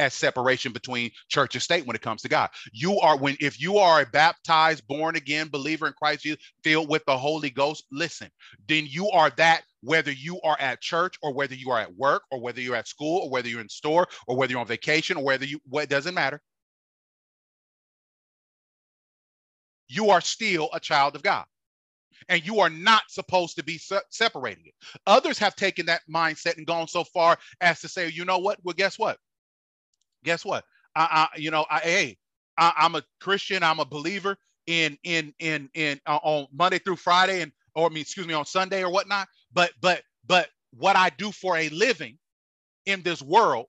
as separation between church and state when it comes to God. You are when if you are a baptized, born again believer in Christ Jesus, filled with the Holy Ghost, listen, then you are that whether you are at church or whether you are at work or whether you're at school or whether you're in store or whether you're on vacation or whether you what doesn't matter. you are still a child of God. And you are not supposed to be se- separating it. Others have taken that mindset and gone so far as to say, you know what? Well, guess what? Guess what? I, I you know, I, hey, I, I'm a Christian. I'm a believer in in in in uh, on Monday through Friday, and or I mean, excuse me, on Sunday or whatnot. But but but what I do for a living in this world,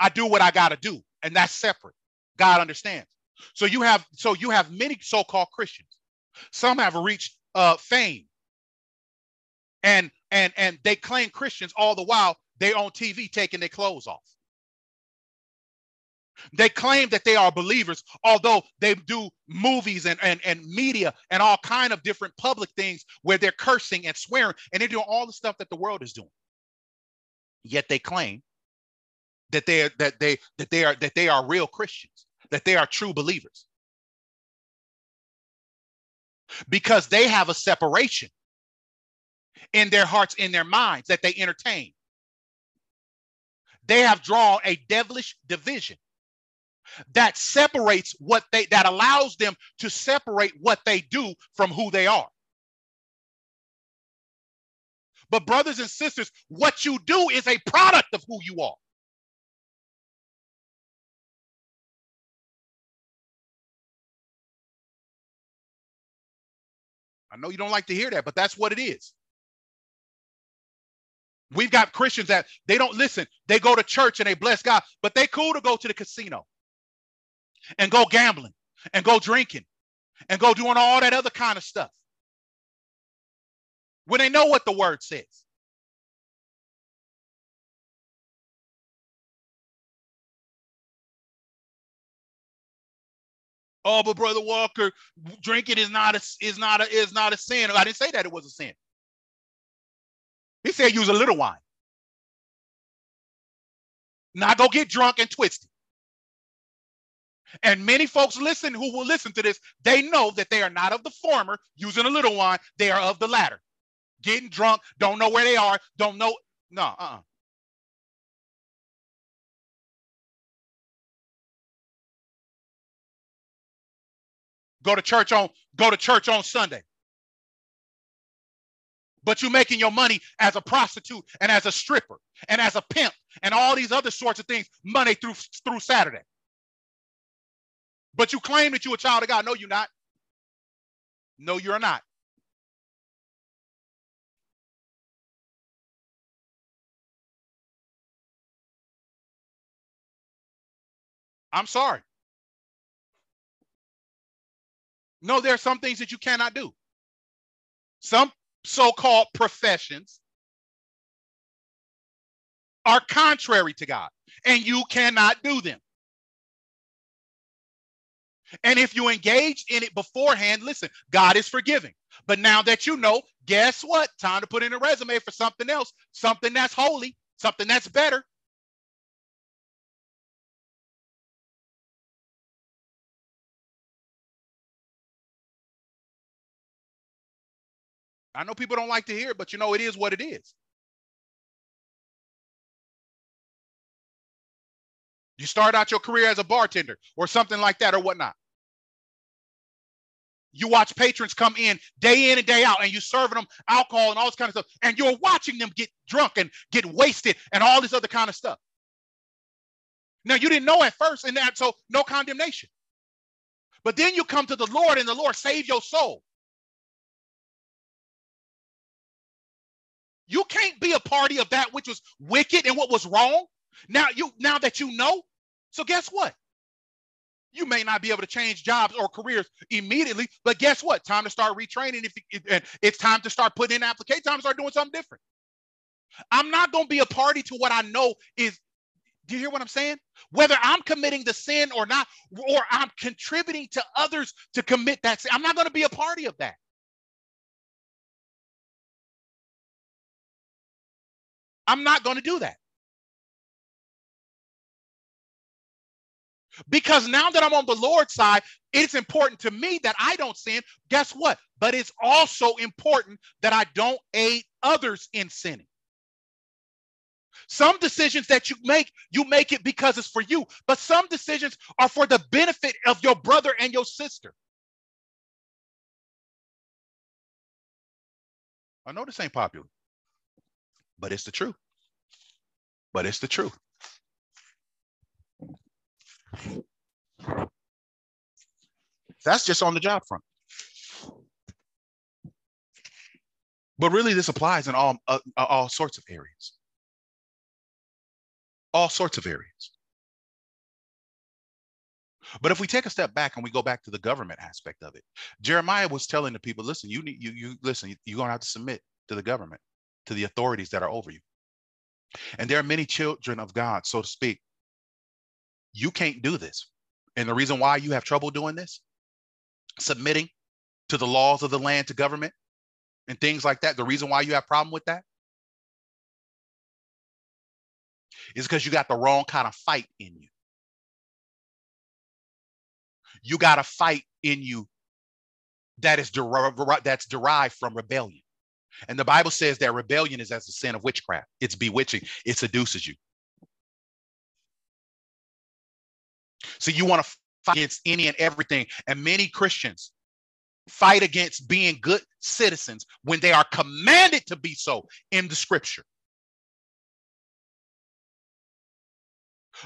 I do what I got to do, and that's separate. God understands. So you have so you have many so-called Christians. Some have reached uh, fame, and and and they claim Christians all the while they on TV taking their clothes off. They claim that they are believers, although they do movies and, and, and media and all kind of different public things where they're cursing and swearing and they're doing all the stuff that the world is doing. Yet they claim that they are that they that they are that they are real Christians, that they are true believers. Because they have a separation in their hearts, in their minds that they entertain. They have drawn a devilish division that separates what they that allows them to separate what they do from who they are. But brothers and sisters, what you do is a product of who you are. I know you don't like to hear that, but that's what it is. We've got Christians that they don't listen. They go to church and they bless God, but they cool to go to the casino and go gambling and go drinking and go doing all that other kind of stuff when they know what the word says. Oh, but brother Walker, drinking is not a is not a is not a sin. I didn't say that it was a sin. He said use a little wine. Not go get drunk and twisted. And many folks listen who will listen to this, they know that they are not of the former, using a little wine, they are of the latter. Getting drunk, don't know where they are, don't know. No, uh-uh. Go to church on go to church on Sunday. But you're making your money as a prostitute and as a stripper and as a pimp and all these other sorts of things Monday through through Saturday. But you claim that you're a child of God. No, you're not. No, you're not. I'm sorry. No, there are some things that you cannot do. Some so called professions are contrary to God, and you cannot do them. And if you engage in it beforehand, listen, God is forgiving. But now that you know, guess what? Time to put in a resume for something else, something that's holy, something that's better. I know people don't like to hear it, but you know, it is what it is. You start out your career as a bartender or something like that or whatnot. You watch patrons come in day in and day out, and you serving them alcohol and all this kind of stuff, and you're watching them get drunk and get wasted and all this other kind of stuff. Now you didn't know at first, and that so no condemnation. But then you come to the Lord, and the Lord save your soul. You can't be a party of that which was wicked and what was wrong. Now you now that you know. So guess what? You may not be able to change jobs or careers immediately, but guess what? Time to start retraining. If you, it's time to start putting in application, time to start doing something different. I'm not going to be a party to what I know is. Do you hear what I'm saying? Whether I'm committing the sin or not, or I'm contributing to others to commit that sin, I'm not going to be a party of that. I'm not going to do that. Because now that I'm on the Lord's side, it's important to me that I don't sin. Guess what? But it's also important that I don't aid others in sinning. Some decisions that you make, you make it because it's for you, but some decisions are for the benefit of your brother and your sister. I know this ain't popular, but it's the truth. But it's the truth. That's just on the job front. But really, this applies in all uh, all sorts of areas. All sorts of areas. But if we take a step back and we go back to the government aspect of it, Jeremiah was telling the people, listen, you need you you listen, you're gonna have to submit to the government, to the authorities that are over you. And there are many children of God, so to speak. You can't do this. And the reason why you have trouble doing this, submitting to the laws of the land to government and things like that, the reason why you have problem with that is because you got the wrong kind of fight in you. You got a fight in you that is der- that's derived from rebellion. And the Bible says that rebellion is as the sin of witchcraft. It's bewitching. It seduces you. So you want to fight against any and everything. And many Christians fight against being good citizens when they are commanded to be so in the scripture.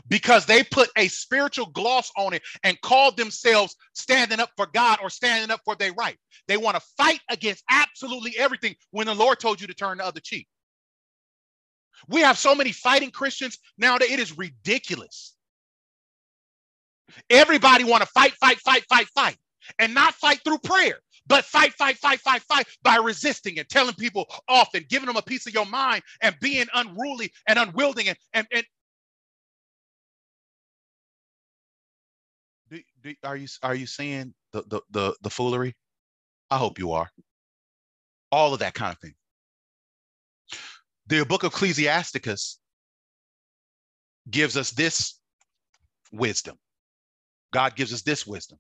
Because they put a spiritual gloss on it and called themselves standing up for God or standing up for their right. They want to fight against absolutely everything when the Lord told you to turn the other cheek. We have so many fighting Christians now that it is ridiculous. Everybody want to fight, fight, fight, fight, fight, and not fight through prayer, but fight, fight, fight, fight, fight by resisting and telling people off and giving them a piece of your mind and being unruly and unwielding and, and, and do, do, are you are you seeing the, the the the foolery? I hope you are. All of that kind of thing. The book of Ecclesiasticus gives us this wisdom. God gives us this wisdom.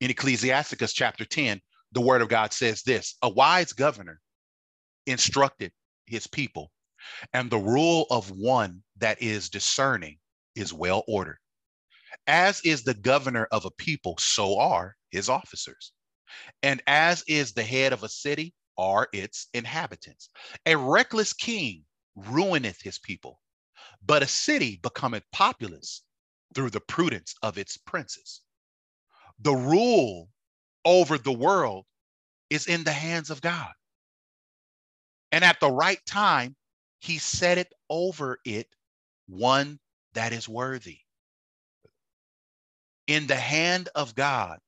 In Ecclesiasticus chapter 10, the word of God says this A wise governor instructed his people, and the rule of one that is discerning is well ordered. As is the governor of a people, so are his officers. And as is the head of a city, are its inhabitants. A reckless king ruineth his people, but a city becometh populous through the prudence of its princes. The rule over the world is in the hands of God. And at the right time, he set it over it one that is worthy in the hand of God,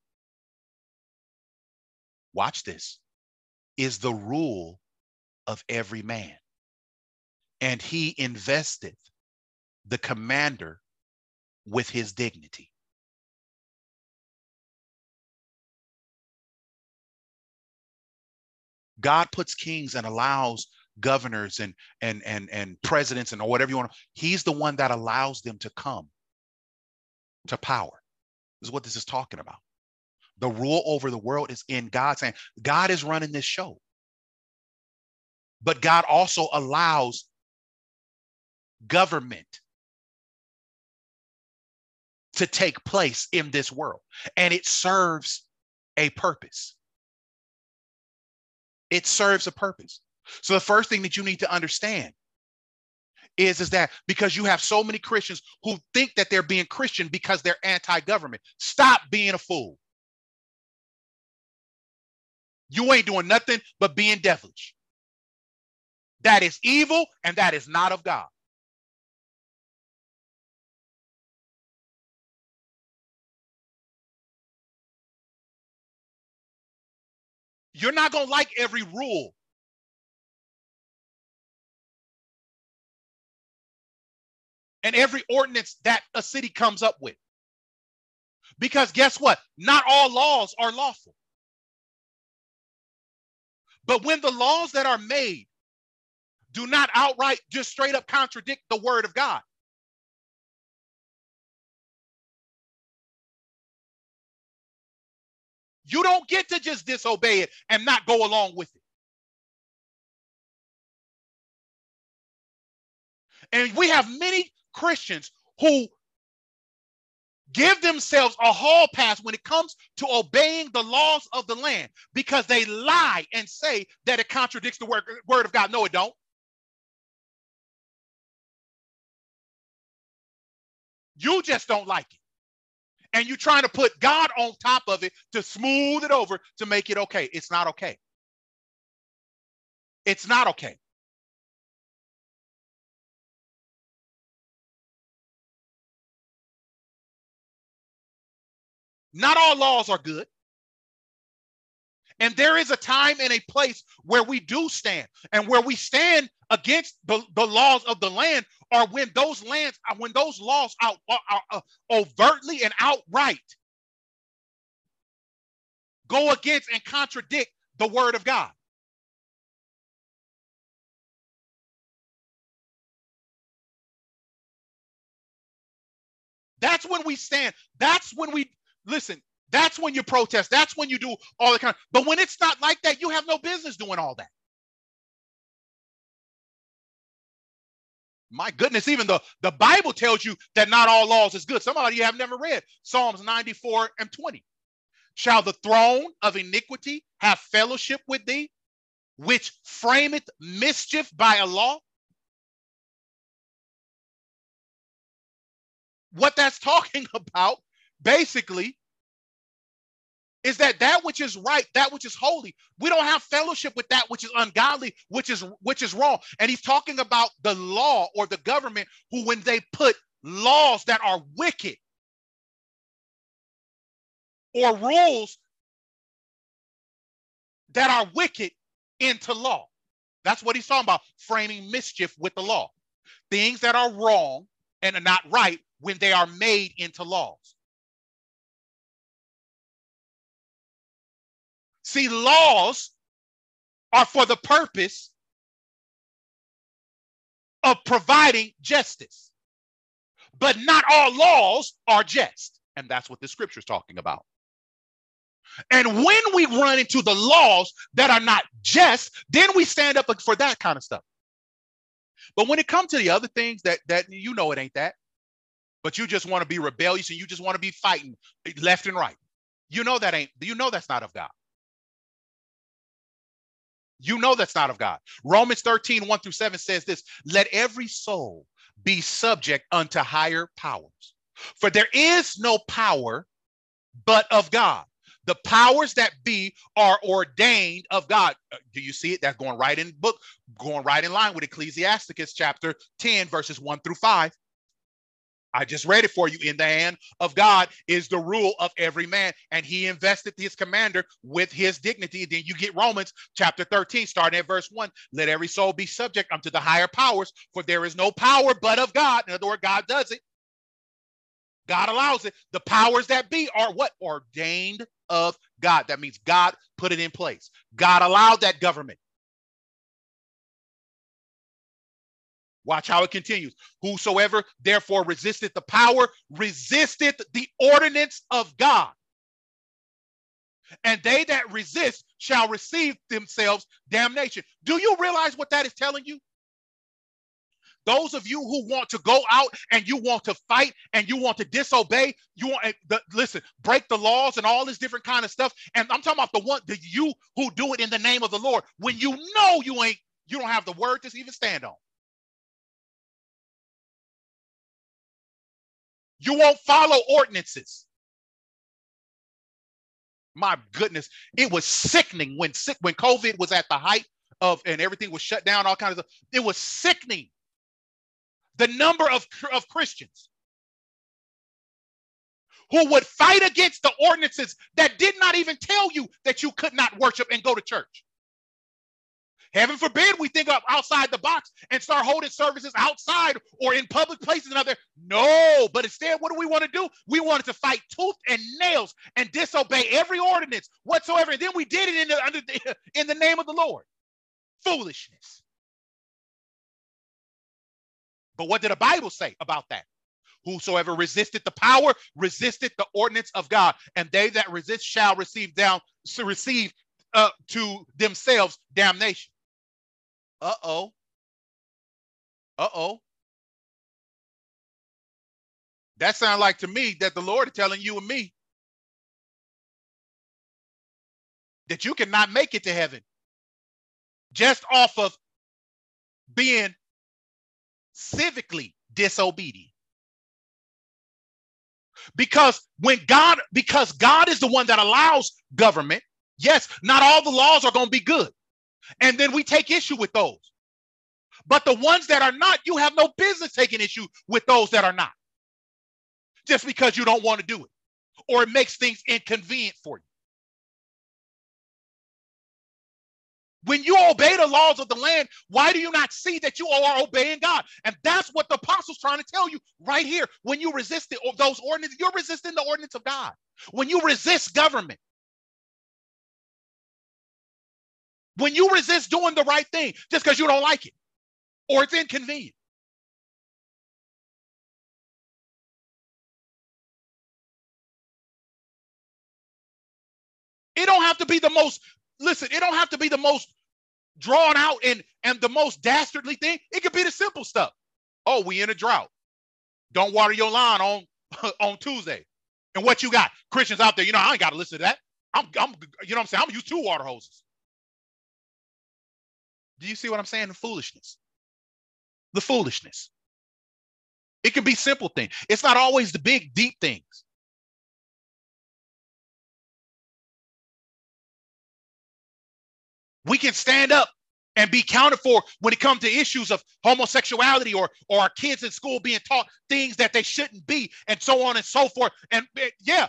watch this, is the rule of every man. And he investeth the commander with his dignity. God puts kings and allows governors and and and and presidents and or whatever you want he's the one that allows them to come to power is what this is talking about. The rule over the world is in God's hand. God is running this show. But God also allows government to take place in this world, and it serves a purpose. It serves a purpose. So, the first thing that you need to understand is is that because you have so many Christians who think that they're being Christian because they're anti-government. Stop being a fool. You ain't doing nothing but being devilish. That is evil and that is not of God. You're not going to like every rule and every ordinance that a city comes up with. Because guess what? Not all laws are lawful. But when the laws that are made do not outright just straight up contradict the word of God, you don't get to just disobey it and not go along with it. And we have many Christians who give themselves a hall pass when it comes to obeying the laws of the land because they lie and say that it contradicts the word, word of God. No, it don't. You just don't like it. And you're trying to put God on top of it to smooth it over to make it okay. It's not okay. It's not okay. Not all laws are good. And there is a time and a place where we do stand and where we stand against the, the laws of the land or when those lands, uh, when those laws are, are, are, are overtly and outright go against and contradict the word of God. That's when we stand. That's when we listen. That's when you protest. That's when you do all the kind. Of, but when it's not like that, you have no business doing all that. My goodness, even the, the Bible tells you that not all laws is good. Some of you have never read Psalms 94 and 20. Shall the throne of iniquity have fellowship with thee, which frameth mischief by a law? What that's talking about basically is that that which is right that which is holy. We don't have fellowship with that which is ungodly which is which is wrong. And he's talking about the law or the government who when they put laws that are wicked or rules that are wicked into law. That's what he's talking about framing mischief with the law. Things that are wrong and are not right when they are made into laws See, laws are for the purpose of providing justice. But not all laws are just. And that's what the scripture is talking about. And when we run into the laws that are not just, then we stand up for that kind of stuff. But when it comes to the other things that that you know it ain't that, but you just want to be rebellious and you just want to be fighting left and right. You know that ain't you know that's not of God. You know that's not of God. Romans 13, 1 through 7 says this let every soul be subject unto higher powers. For there is no power but of God. The powers that be are ordained of God. Uh, do you see it? That's going right in book, going right in line with Ecclesiasticus chapter 10, verses 1 through 5. I just read it for you. In the hand of God is the rule of every man, and he invested his commander with his dignity. Then you get Romans chapter 13, starting at verse 1. Let every soul be subject unto the higher powers, for there is no power but of God. In other words, God does it. God allows it. The powers that be are what? Ordained of God. That means God put it in place. God allowed that government. Watch how it continues. Whosoever therefore resisteth the power, resisteth the ordinance of God. And they that resist shall receive themselves damnation. Do you realize what that is telling you? Those of you who want to go out and you want to fight and you want to disobey, you want the, listen, break the laws and all this different kind of stuff. And I'm talking about the one, the you who do it in the name of the Lord when you know you ain't, you don't have the word to even stand on. You won't follow ordinances. My goodness, it was sickening when sick when COVID was at the height of and everything was shut down, all kinds of. It was sickening. The number of, of Christians who would fight against the ordinances that did not even tell you that you could not worship and go to church. Heaven forbid we think of outside the box and start holding services outside or in public places and other. No, but instead, what do we want to do? We wanted to fight tooth and nails and disobey every ordinance whatsoever. And then we did it in the, under the, in the name of the Lord. Foolishness. But what did the Bible say about that? Whosoever resisted the power, resisted the ordinance of God, and they that resist shall receive down, receive uh, to themselves damnation. Uh oh. Uh oh. That sounds like to me that the Lord is telling you and me that you cannot make it to heaven just off of being civically disobedient. Because when God, because God is the one that allows government, yes, not all the laws are going to be good. And then we take issue with those. But the ones that are not, you have no business taking issue with those that are not. Just because you don't want to do it or it makes things inconvenient for you. When you obey the laws of the land, why do you not see that you are obeying God? And that's what the apostle's trying to tell you right here. When you resist the, those ordinances, you're resisting the ordinance of God. When you resist government, when you resist doing the right thing just because you don't like it or it's inconvenient. It don't have to be the most listen, it don't have to be the most drawn out and and the most dastardly thing. It could be the simple stuff. Oh, we in a drought. Don't water your lawn on on Tuesday. And what you got? Christians out there, you know, I ain't got to listen to that. I'm, I'm, you know what I'm saying? I'm used to water hoses. Do you see what I'm saying? The foolishness. The foolishness. It can be simple things. It's not always the big, deep things. we can stand up and be counted for when it comes to issues of homosexuality or or our kids in school being taught things that they shouldn't be and so on and so forth and eh, yeah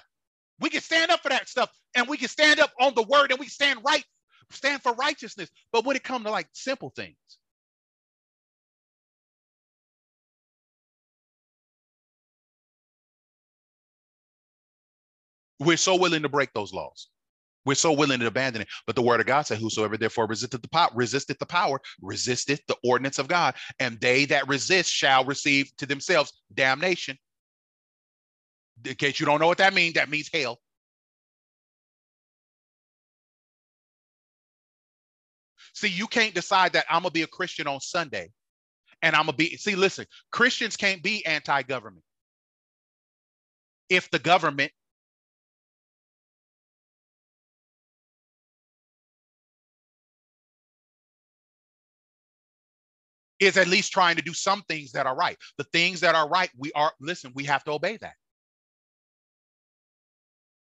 we can stand up for that stuff and we can stand up on the word and we stand right stand for righteousness but when it comes to like simple things we're so willing to break those laws we're so willing to abandon it. But the word of God said, Whosoever therefore resisted the power, resisted the power, resisteth the ordinance of God, and they that resist shall receive to themselves damnation. In case you don't know what that means, that means hell. See, you can't decide that I'm gonna be a Christian on Sunday and I'm gonna be see, listen, Christians can't be anti-government. If the government is at least trying to do some things that are right. The things that are right, we are, listen, we have to obey that.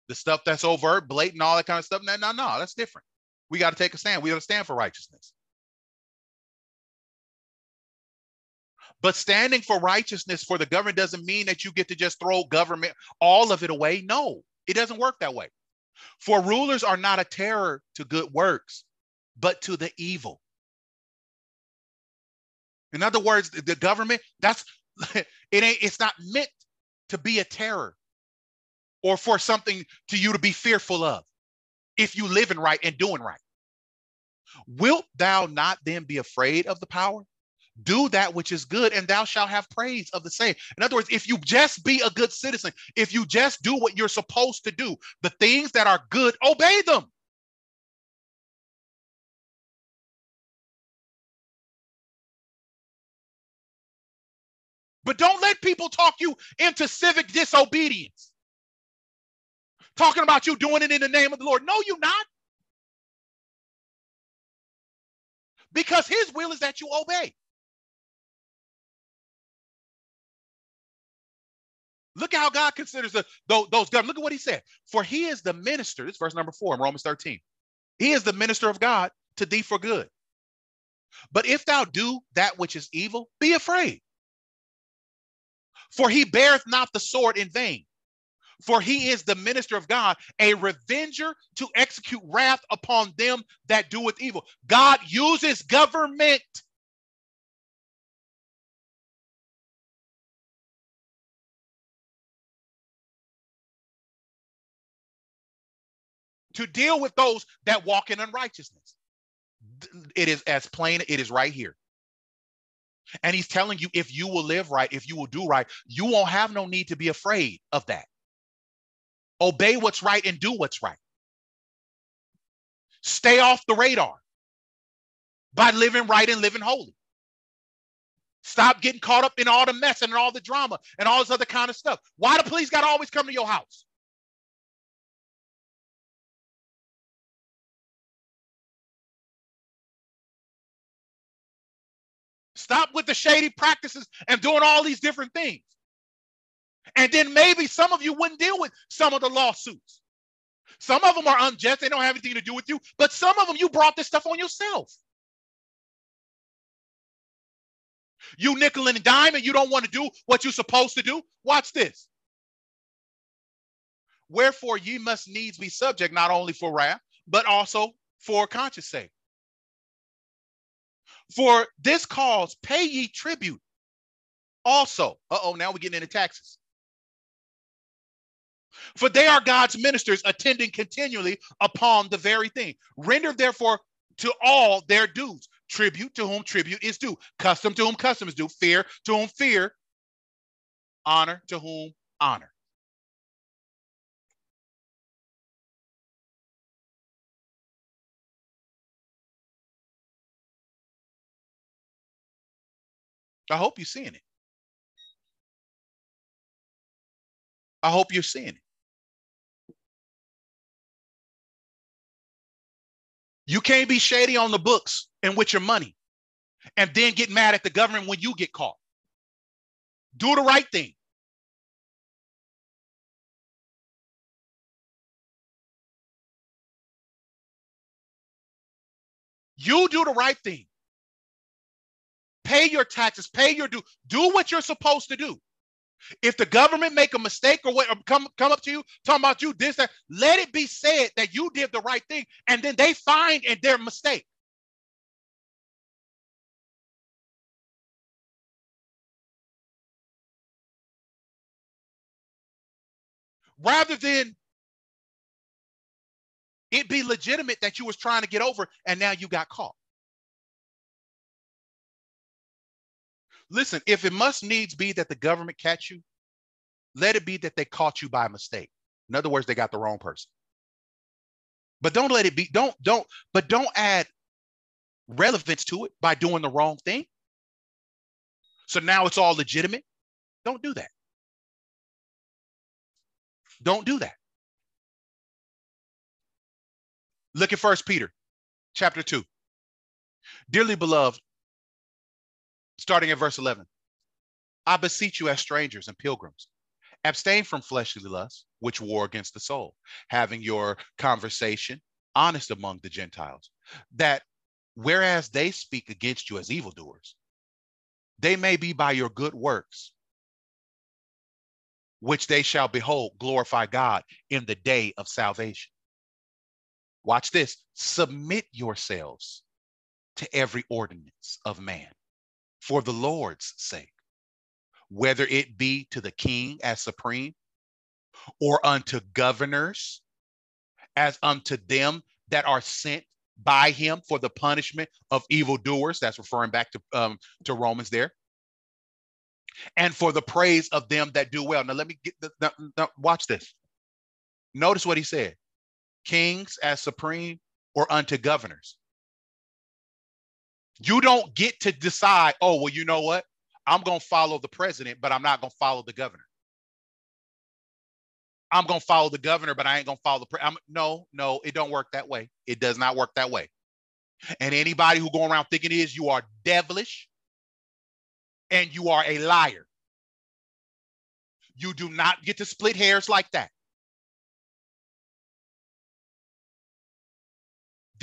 The stuff that's overt, blatant, all that kind of stuff, no, no, no, that's different. We got to take a stand. We got to stand for righteousness. But standing for righteousness for the government doesn't mean that you get to just throw government, all of it away. No, it doesn't work that way. For rulers are not a terror to good works, but to the evil. In other words, the government, that's it ain't it's not meant to be a terror or for something to you to be fearful of if you living right and doing right. Wilt thou not then be afraid of the power? Do that which is good, and thou shalt have praise of the same. In other words, if you just be a good citizen, if you just do what you're supposed to do, the things that are good, obey them. But don't let people talk you into civic disobedience. Talking about you doing it in the name of the Lord. No, you're not. Because his will is that you obey. Look at how God considers the, those, those. Look at what he said. For he is the minister. This verse number four in Romans 13. He is the minister of God to thee for good. But if thou do that which is evil, be afraid. For he beareth not the sword in vain. For he is the minister of God, a revenger to execute wrath upon them that doeth evil. God uses government. To deal with those that walk in unrighteousness. It is as plain, it is right here. And he's telling you if you will live right, if you will do right, you won't have no need to be afraid of that. Obey what's right and do what's right. Stay off the radar by living right and living holy. Stop getting caught up in all the mess and all the drama and all this other kind of stuff. Why the police got to always come to your house? Stop with the shady practices and doing all these different things. And then maybe some of you wouldn't deal with some of the lawsuits. Some of them are unjust, they don't have anything to do with you, but some of them you brought this stuff on yourself. You nickel and dime and you don't want to do what you're supposed to do. Watch this. Wherefore ye must needs be subject not only for wrath, but also for conscience sake. For this cause pay ye tribute also. Uh oh, now we're getting into taxes. For they are God's ministers attending continually upon the very thing. Render therefore to all their dues tribute to whom tribute is due, custom to whom custom is due, fear to whom fear, honor to whom honor. I hope you're seeing it. I hope you're seeing it. You can't be shady on the books and with your money and then get mad at the government when you get caught. Do the right thing. You do the right thing. Pay your taxes, pay your due, do what you're supposed to do. If the government make a mistake or what or come come up to you talking about you this that, let it be said that you did the right thing, and then they find in their mistake. Rather than it be legitimate that you was trying to get over and now you got caught. Listen, if it must needs be that the government catch you, let it be that they caught you by mistake. In other words, they got the wrong person. But don't let it be, don't, don't, but don't add relevance to it by doing the wrong thing. So now it's all legitimate. Don't do that. Don't do that. Look at First Peter chapter 2. Dearly beloved, starting at verse 11. I beseech you as strangers and pilgrims, abstain from fleshly lusts, which war against the soul, having your conversation honest among the Gentiles, that whereas they speak against you as evildoers, they may be by your good works, which they shall behold, glorify God in the day of salvation. Watch this submit yourselves to every ordinance of man for the Lord's sake, whether it be to the king as supreme, or unto governors, as unto them that are sent by him for the punishment of evildoers. That's referring back to, um, to Romans there. And for the praise of them that do well. Now, let me get the, the, watch this. Notice what he said kings as supreme or unto governors. You don't get to decide, oh, well, you know what? I'm going to follow the president, but I'm not going to follow the governor. I'm going to follow the governor, but I ain't going to follow the president. No, no, it don't work that way. It does not work that way. And anybody who go around thinking is, you are devilish and you are a liar. You do not get to split hairs like that.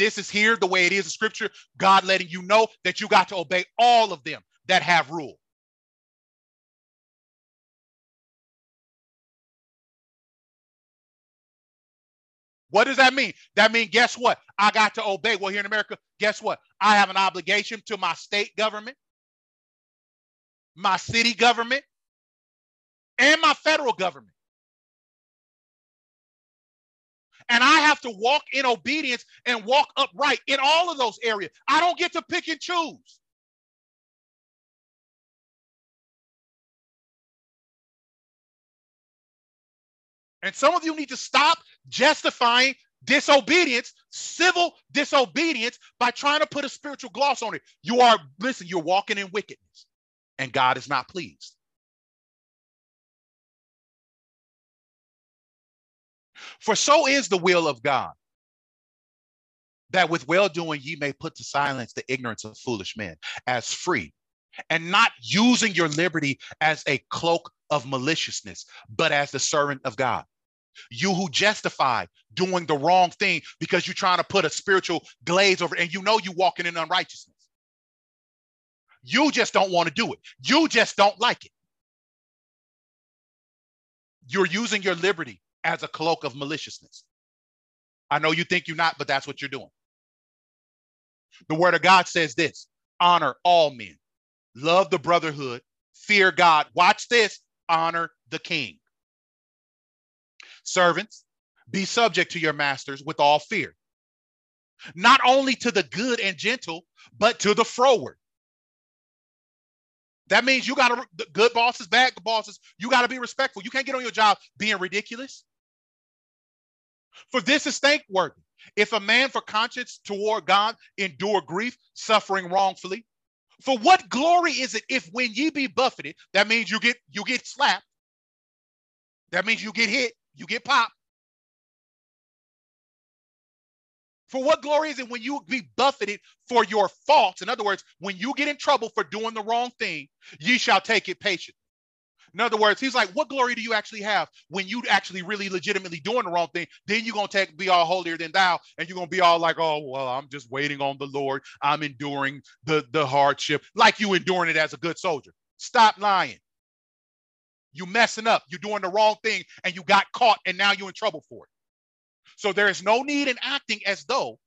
This is here the way it is in scripture. God letting you know that you got to obey all of them that have rule. What does that mean? That means, guess what? I got to obey. Well, here in America, guess what? I have an obligation to my state government, my city government, and my federal government. And I have to walk in obedience and walk upright in all of those areas. I don't get to pick and choose. And some of you need to stop justifying disobedience, civil disobedience, by trying to put a spiritual gloss on it. You are, listen, you're walking in wickedness. and God is not pleased. For so is the will of God, that with well doing ye may put to silence the ignorance of foolish men, as free, and not using your liberty as a cloak of maliciousness, but as the servant of God. You who justify doing the wrong thing because you're trying to put a spiritual glaze over and you know you're walking in unrighteousness. You just don't want to do it. You just don't like it. You're using your liberty as a cloak of maliciousness. I know you think you're not, but that's what you're doing. The word of God says this honor all men, love the brotherhood, fear God. Watch this honor the king. Servants, be subject to your masters with all fear, not only to the good and gentle, but to the froward. That means you got to, good bosses, bad bosses, you got to be respectful. You can't get on your job being ridiculous. For this is thankworthy. If a man for conscience toward God endure grief, suffering wrongfully, for what glory is it if when ye be buffeted, that means you get you get slapped. That means you get hit, you get popped. For what glory is it when you be buffeted for your faults? In other words, when you get in trouble for doing the wrong thing, ye shall take it patient. In other words, he's like, what glory do you actually have when you actually really legitimately doing the wrong thing? Then you're gonna take be all holier than thou, and you're gonna be all like, oh, well, I'm just waiting on the Lord. I'm enduring the, the hardship, like you enduring it as a good soldier. Stop lying. You messing up, you're doing the wrong thing, and you got caught, and now you're in trouble for it. So there is no need in acting as though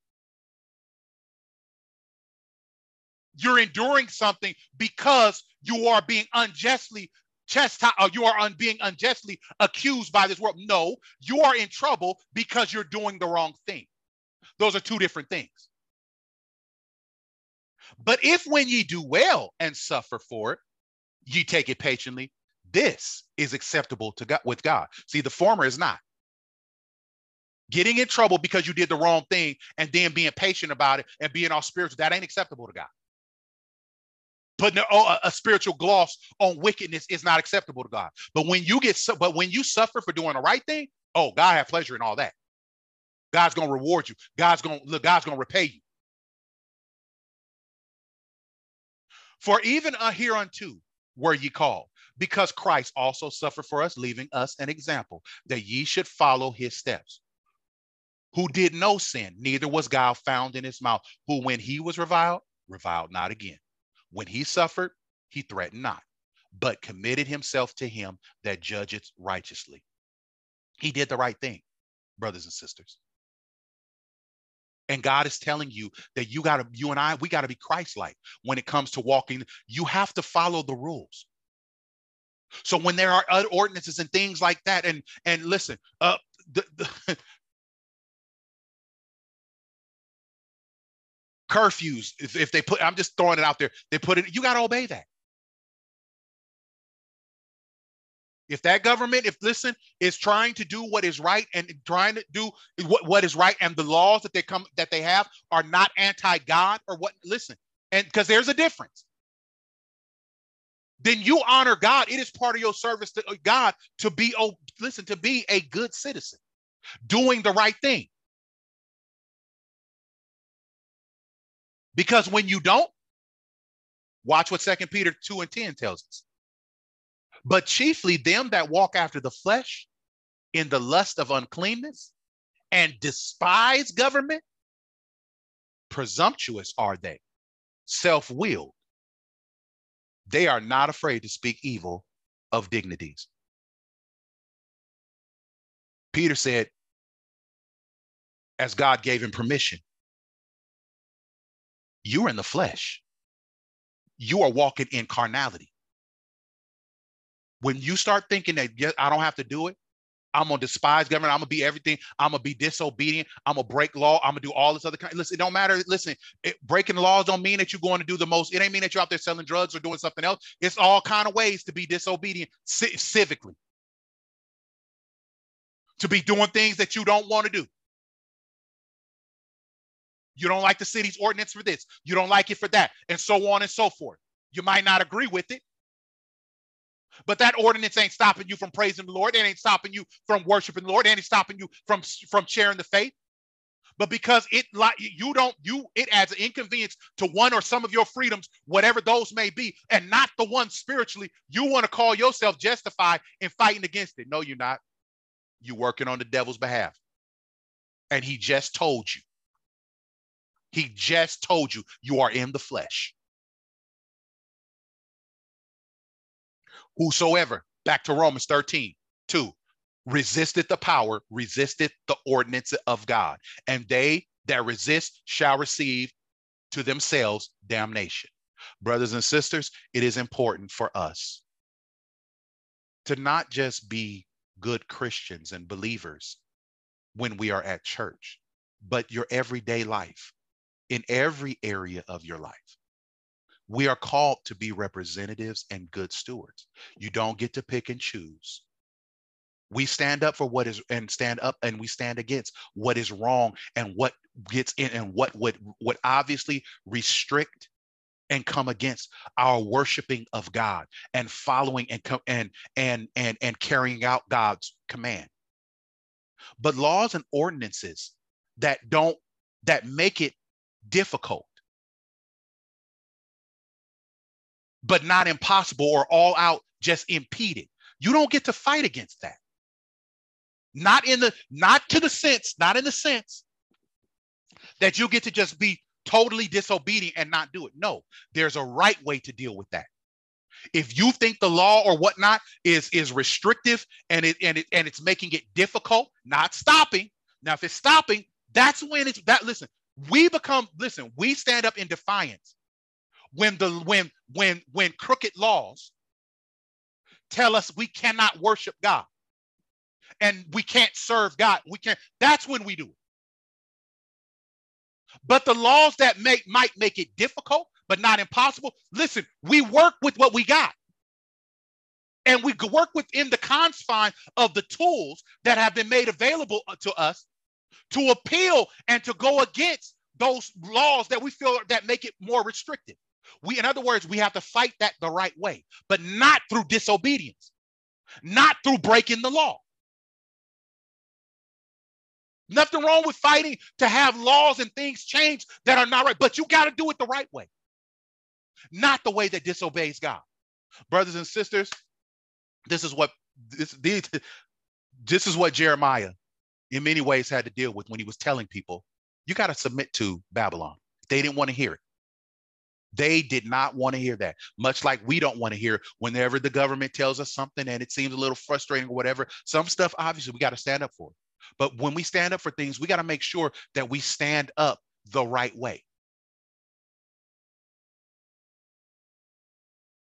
you're enduring something because you are being unjustly chastised or you are un- being unjustly accused by this world. No, you are in trouble because you're doing the wrong thing. Those are two different things. But if when ye do well and suffer for it, ye take it patiently, this is acceptable to God with God. See, the former is not. Getting in trouble because you did the wrong thing and then being patient about it and being all spiritual, that ain't acceptable to God putting a, a, spiritual gloss on wickedness is not acceptable to God. But when you get, but when you suffer for doing the right thing, oh, God have pleasure in all that. God's gonna reward you. God's gonna look. God's gonna repay you. For even a hereunto were ye called, because Christ also suffered for us, leaving us an example that ye should follow his steps. Who did no sin, neither was God found in his mouth. Who, when he was reviled, reviled not again. When he suffered, he threatened not, but committed himself to him that judgeth righteously. He did the right thing, brothers and sisters. And God is telling you that you got to, you and I, we got to be Christ like when it comes to walking. You have to follow the rules. So when there are ordinances and things like that, and and listen, uh, the, the curfews, if, if they put, I'm just throwing it out there, they put it, you got to obey that. If that government, if listen, is trying to do what is right and trying to do what, what is right, and the laws that they come that they have are not anti-God or what, listen, and because there's a difference. Then you honor God. It is part of your service to uh, God to be, oh, listen, to be a good citizen, doing the right thing. Because when you don't, watch what Second Peter 2 and 10 tells us. But chiefly them that walk after the flesh in the lust of uncleanness and despise government, presumptuous are they, self willed. They are not afraid to speak evil of dignities. Peter said, as God gave him permission, you're in the flesh. You are walking in carnality. When you start thinking that yeah, I don't have to do it, I'm gonna despise government. I'm gonna be everything. I'm gonna be disobedient. I'm gonna break law. I'm gonna do all this other kind. Listen, it don't matter. Listen, it, breaking laws don't mean that you're going to do the most. It ain't mean that you're out there selling drugs or doing something else. It's all kind of ways to be disobedient civically, to be doing things that you don't want to do. You don't like the city's ordinance for this. You don't like it for that, and so on and so forth. You might not agree with it, But that ordinance ain't stopping you from praising the Lord. It ain't stopping you from worshiping the Lord. It ain't stopping you from, from sharing the faith. But because it like you don't you it adds an inconvenience to one or some of your freedoms, whatever those may be, and not the one spiritually, you want to call yourself justified in fighting against it. No, you're not. You're working on the devil's behalf. And he just told you. He just told you you are in the flesh. Whosoever, back to Romans 13, 2, resisteth the power, resisteth the ordinance of God. And they that resist shall receive to themselves damnation. Brothers and sisters, it is important for us to not just be good Christians and believers when we are at church, but your everyday life in every area of your life. We are called to be representatives and good stewards. You don't get to pick and choose. We stand up for what is and stand up and we stand against what is wrong and what gets in and what would what obviously restrict and come against our worshiping of God and following and and and and and carrying out God's command. But laws and ordinances that don't that make it difficult but not impossible or all out just impeded. You don't get to fight against that. Not in the not to the sense, not in the sense that you get to just be totally disobedient and not do it. No, there's a right way to deal with that. If you think the law or whatnot is is restrictive and it and it and it's making it difficult, not stopping. Now, if it's stopping, that's when it's that. Listen, we become listen. We stand up in defiance when the when when when crooked laws tell us we cannot worship God and we can't serve God. We can't. That's when we do it. But the laws that make might make it difficult, but not impossible. Listen, we work with what we got. And we work within the confine of the tools that have been made available to us to appeal and to go against those laws that we feel that make it more restrictive. We, in other words, we have to fight that the right way, but not through disobedience, not through breaking the law. Nothing wrong with fighting to have laws and things change that are not right, but you got to do it the right way, not the way that disobeys God. Brothers and sisters, this is what this this is what Jeremiah in many ways had to deal with when he was telling people, you got to submit to Babylon. They didn't want to hear it. They did not want to hear that, much like we don't want to hear whenever the government tells us something and it seems a little frustrating or whatever. Some stuff, obviously, we got to stand up for. But when we stand up for things, we got to make sure that we stand up the right way.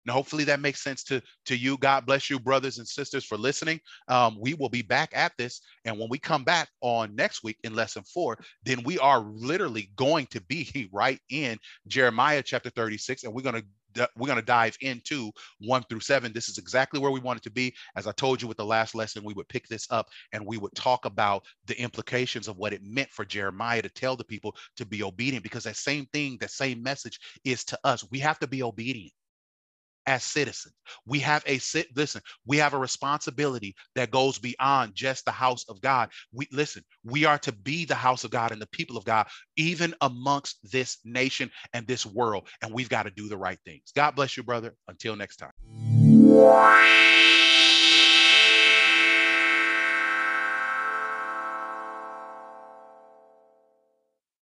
Now, hopefully that makes sense to, to you. God bless you, brothers and sisters, for listening. Um, we will be back at this. And when we come back on next week in lesson four, then we are literally going to be right in Jeremiah chapter 36. And we're going to we're going to dive into one through seven. This is exactly where we want it to be. As I told you with the last lesson, we would pick this up and we would talk about the implications of what it meant for Jeremiah to tell the people to be obedient, because that same thing, that same message is to us. We have to be obedient as citizens. We have a sit listen, we have a responsibility that goes beyond just the house of God. We listen, we are to be the house of God and the people of God even amongst this nation and this world and we've got to do the right things. God bless you brother. Until next time.